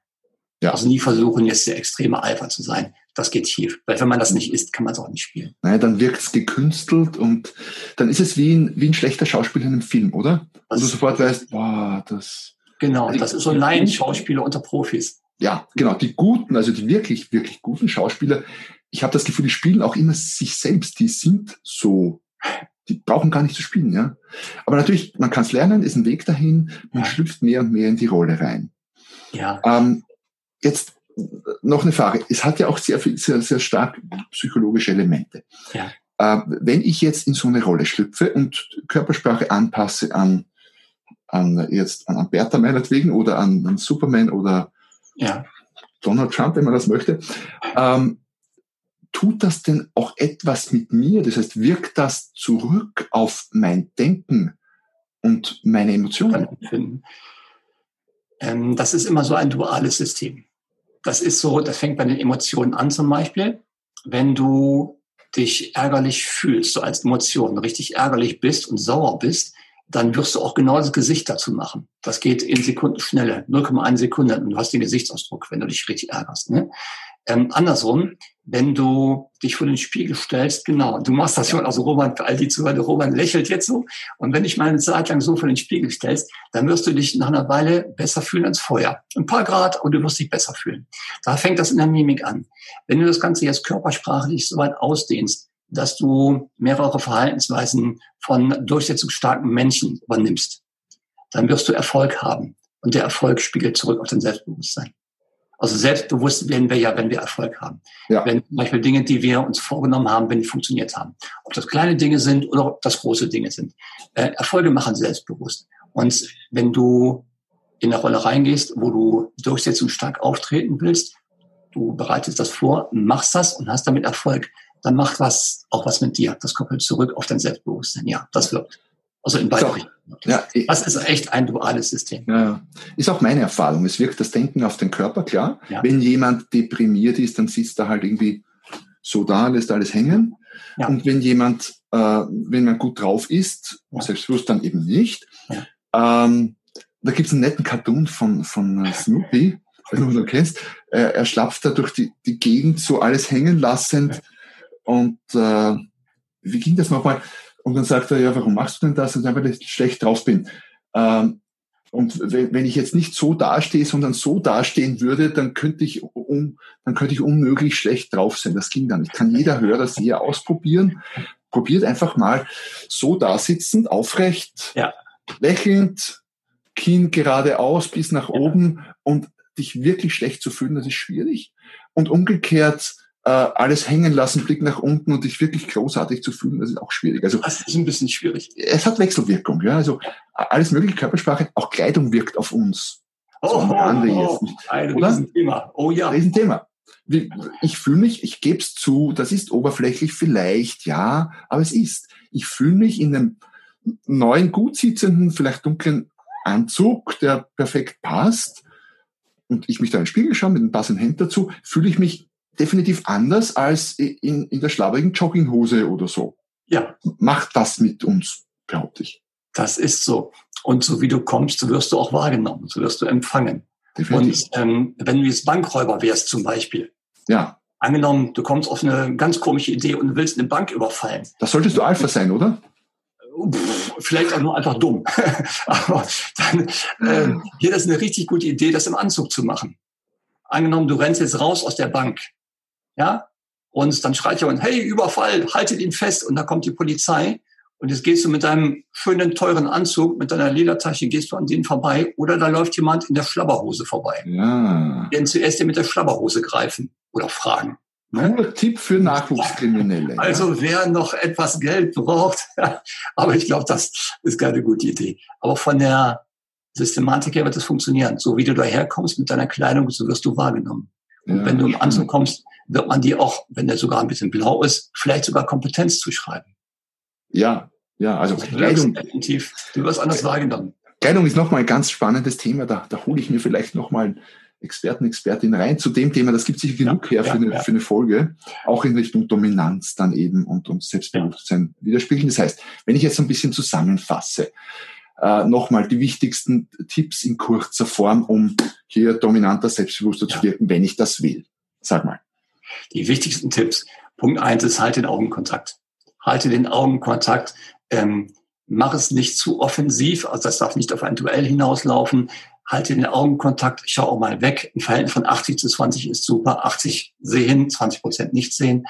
Ja. Also nie versuchen, jetzt der extreme Alpha zu sein das geht schief. Weil wenn man das nicht isst, kann man es auch nicht spielen. Naja, dann wirkt es gekünstelt und dann ist es wie ein, wie ein schlechter Schauspieler in einem Film, oder? Wo du sofort weißt, boah, das. Genau, also das ist so ein Laien-Schauspieler unter Profis. Ja, genau. Die guten, also die wirklich, wirklich guten Schauspieler, ich habe das Gefühl, die spielen auch immer sich selbst. Die sind so, die brauchen gar nicht zu spielen, ja. Aber natürlich, man kann es lernen, ist ein Weg dahin, man ja. schlüpft mehr und mehr in die Rolle rein. Ja. Ähm, jetzt noch eine Frage. Es hat ja auch sehr, sehr, sehr stark psychologische Elemente. Ja. Äh, wenn ich jetzt in so eine Rolle schlüpfe und Körpersprache anpasse an, an jetzt an Bertha meinetwegen oder an, an Superman oder ja. Donald Trump, wenn man das möchte, ähm, tut das denn auch etwas mit mir? Das heißt, wirkt das zurück auf mein Denken und meine Emotionen? Ähm, das ist immer so ein duales System das ist so, das fängt bei den Emotionen an zum Beispiel. Wenn du dich ärgerlich fühlst, so als Emotion, richtig ärgerlich bist und sauer bist, dann wirst du auch genau das Gesicht dazu machen. Das geht in Sekundenschnelle, 0,1 Sekunde und du hast den Gesichtsausdruck, wenn du dich richtig ärgerst. Ne? Ähm, andersrum, wenn du dich vor den Spiegel stellst, genau, du machst das schon, also Roman, für all die Zuhörer, Roman lächelt jetzt so, und wenn dich mal eine Zeit lang so vor den Spiegel stellst, dann wirst du dich nach einer Weile besser fühlen als vorher. Ein paar Grad und du wirst dich besser fühlen. Da fängt das in der Mimik an. Wenn du das Ganze jetzt körpersprachlich so weit ausdehnst, dass du mehrere Verhaltensweisen von durchsetzungsstarken Menschen übernimmst, dann wirst du Erfolg haben. Und der Erfolg spiegelt zurück auf dein Selbstbewusstsein. Also selbstbewusst werden wir ja, wenn wir Erfolg haben. Ja. Wenn zum Beispiel Dinge, die wir uns vorgenommen haben, wenn die funktioniert haben. Ob das kleine Dinge sind oder ob das große Dinge sind. Äh, Erfolge machen selbstbewusst. Und wenn du in eine Rolle reingehst, wo du durchsetzungsstark auftreten willst, du bereitest das vor, machst das und hast damit Erfolg, dann macht was auch was mit dir. Das kommt zurück auf dein Selbstbewusstsein. Ja, das wirkt. Also in beide Richtungen. Ja, das ist echt ein duales System. Ja, ist auch meine Erfahrung. Es wirkt das Denken auf den Körper, klar. Ja. Wenn jemand deprimiert ist, dann sitzt er halt irgendwie so da, lässt alles hängen. Ja. Und wenn jemand, äh, wenn man gut drauf ist, ja. selbstbewusst dann eben nicht. Ähm, da gibt's einen netten Cartoon von, von äh, Snoopy, wenn du kennst. Er, er schlapft da durch die, die Gegend so alles hängen lassend. Und äh, wie ging das nochmal? Und dann sagt er, ja, warum machst du denn das? Und dann, weil ich schlecht drauf bin. Ähm, und wenn ich jetzt nicht so dastehe, sondern so dastehen würde, dann könnte ich um, dann könnte ich unmöglich schlecht drauf sein. Das ging dann nicht. Kann jeder Hörer sehr ausprobieren. Probiert einfach mal so da sitzend, aufrecht, ja. lächelnd, Kinn geradeaus bis nach ja. oben und dich wirklich schlecht zu fühlen, das ist schwierig. Und umgekehrt, äh, alles hängen lassen, Blick nach unten und dich wirklich großartig zu fühlen, das ist auch schwierig. Also das ist ein bisschen schwierig. Es hat Wechselwirkung, ja. Also alles mögliche Körpersprache, auch Kleidung wirkt auf uns. Oh, so oh, oh, oh, ein Riesenthema. Oh ja. Riesenthema. Ich fühle mich, ich gebe es zu, das ist oberflächlich vielleicht, ja, aber es ist. Ich fühle mich in einem neuen, gut sitzenden, vielleicht dunklen Anzug, der perfekt passt, und ich mich da in den Spiegel schaue mit einem passenden Hemd dazu, fühle ich mich definitiv anders als in, in der schlabbrigen Jogginghose oder so. Ja. Macht das mit uns, behaupte ich. Das ist so. Und so wie du kommst, wirst du auch wahrgenommen, so wirst du empfangen. Definitiv. Und ähm, wenn du jetzt Bankräuber wärst zum Beispiel. Ja. Angenommen, du kommst auf eine ganz komische Idee und willst eine Bank überfallen. Das solltest du Alpha sein, oder? Pff, vielleicht auch nur einfach dumm. Aber dann, äh, hier ist eine richtig gute Idee, das im Anzug zu machen. Angenommen, du rennst jetzt raus aus der Bank ja, und dann schreit jemand, hey, Überfall, haltet ihn fest. Und da kommt die Polizei. Und jetzt gehst du mit deinem schönen, teuren Anzug, mit deiner Ledertasche, gehst du an denen vorbei. Oder da läuft jemand in der Schlabberhose vorbei. Ja. Werden zuerst dir mit der Schlabberhose greifen oder fragen. Cooler Tipp für Nachwuchskriminelle. Also wer noch etwas Geld braucht, aber ich glaube, das ist keine gute Idee. Aber von der Systematik her wird es funktionieren. So wie du daherkommst mit deiner Kleidung, so wirst du wahrgenommen. Und ja, wenn du im Anzug kommst, wird man dir auch, wenn der sogar ein bisschen blau ist, vielleicht sogar Kompetenz zuschreiben. Ja, ja, also Kleidung. Definitiv, du wirst anders wahrgenommen. Kleidung ist nochmal ein ganz spannendes Thema. Da, da hole ich mir vielleicht nochmal Experten, Expertin rein zu dem Thema. Das gibt sich genug ja, her für, ja, eine, ja. für eine Folge. Auch in Richtung Dominanz dann eben und, und Selbstbewusstsein widerspiegeln. Das heißt, wenn ich jetzt so ein bisschen zusammenfasse, äh, nochmal die wichtigsten Tipps in kurzer Form, um hier dominanter, selbstbewusster zu wirken, wenn ich das will. Sag mal. Die wichtigsten Tipps. Punkt eins ist, halte den Augenkontakt. Halte den Augenkontakt. Ähm, mach es nicht zu offensiv, also das darf nicht auf ein Duell hinauslaufen. Halte den Augenkontakt, schau auch mal weg. Ein Verhältnis von 80 zu 20 ist super. 80 sehen, 20 Prozent nicht sehen.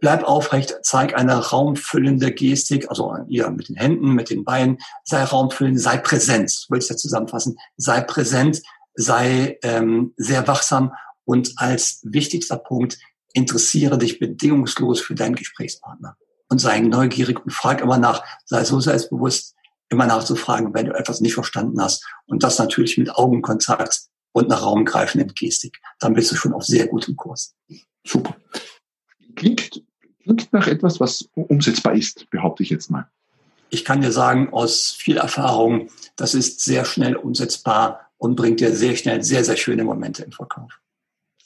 Bleib aufrecht, zeig eine raumfüllende Gestik, also ihr mit den Händen, mit den Beinen, sei raumfüllend, sei präsent, würde ich das zusammenfassen, sei präsent, sei ähm, sehr wachsam und als wichtigster Punkt, interessiere dich bedingungslos für deinen Gesprächspartner und sei neugierig und frag immer nach, sei so selbstbewusst, immer nachzufragen, wenn du etwas nicht verstanden hast. Und das natürlich mit Augenkontakt und nach Raum greifenden Gestik. Dann bist du schon auf sehr gutem Kurs. Super. Klingt, klingt nach etwas, was umsetzbar ist, behaupte ich jetzt mal. Ich kann dir sagen, aus viel Erfahrung, das ist sehr schnell umsetzbar und bringt dir sehr schnell sehr, sehr schöne Momente im Verkauf.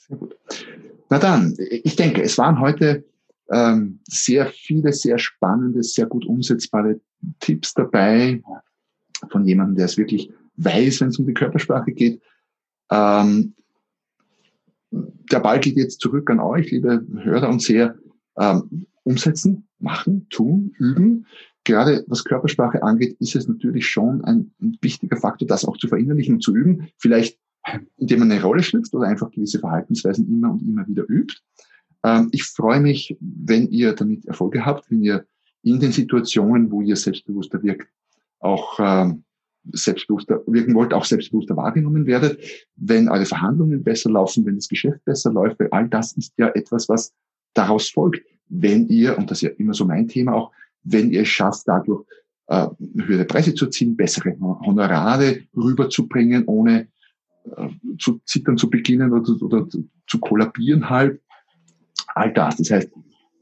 Sehr gut. Na dann, ich denke, es waren heute ähm, sehr viele, sehr spannende, sehr gut umsetzbare Tipps dabei von jemandem, der es wirklich weiß, wenn es um die Körpersprache geht. Ähm, der Ball geht jetzt zurück an euch, liebe Hörer und Seher. Ähm, umsetzen, machen, tun, üben. Gerade was Körpersprache angeht, ist es natürlich schon ein, ein wichtiger Faktor, das auch zu verinnerlichen und zu üben. Vielleicht indem man eine Rolle schlüpft oder einfach gewisse Verhaltensweisen immer und immer wieder übt. Ähm, ich freue mich, wenn ihr damit Erfolge habt, wenn ihr in den Situationen, wo ihr selbstbewusster wirkt, auch ähm, selbstbewusster wirken wollt, auch selbstbewusster wahrgenommen werdet, wenn eure Verhandlungen besser laufen, wenn das Geschäft besser läuft, weil all das ist ja etwas, was daraus folgt, wenn ihr, und das ist ja immer so mein Thema auch, wenn ihr es schafft, dadurch äh, höhere Preise zu erzielen, bessere Honorare rüberzubringen, ohne zu zittern zu beginnen oder, oder zu kollabieren halt. All das. Das heißt,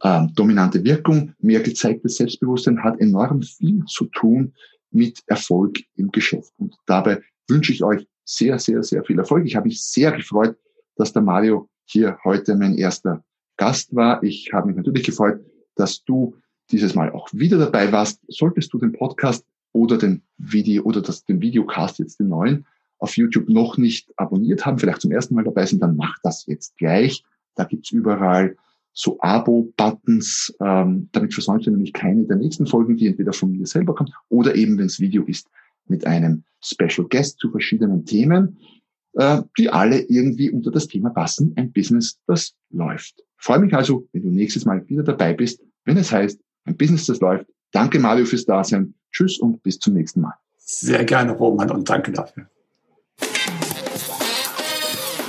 äh, dominante Wirkung, mehr gezeigtes Selbstbewusstsein hat enorm viel zu tun mit Erfolg im Geschäft. Und dabei wünsche ich euch sehr, sehr, sehr viel Erfolg. Ich habe mich sehr gefreut, dass der Mario hier heute mein erster Gast war. Ich habe mich natürlich gefreut, dass du dieses Mal auch wieder dabei warst. Solltest du den Podcast oder den Video oder das, den Videocast jetzt den neuen auf YouTube noch nicht abonniert haben, vielleicht zum ersten Mal dabei sind, dann mach das jetzt gleich. Da gibt's überall so Abo-Buttons. Ähm, damit versäumt ihr nämlich keine der nächsten Folgen, die entweder von mir selber kommen oder eben, wenn es Video ist, mit einem Special Guest zu verschiedenen Themen, äh, die alle irgendwie unter das Thema passen. Ein Business, das läuft. freue mich also, wenn du nächstes Mal wieder dabei bist, wenn es heißt, ein Business, das läuft. Danke, Mario, fürs Dasein. Tschüss und bis zum nächsten Mal. Sehr gerne, Roman, und danke dafür.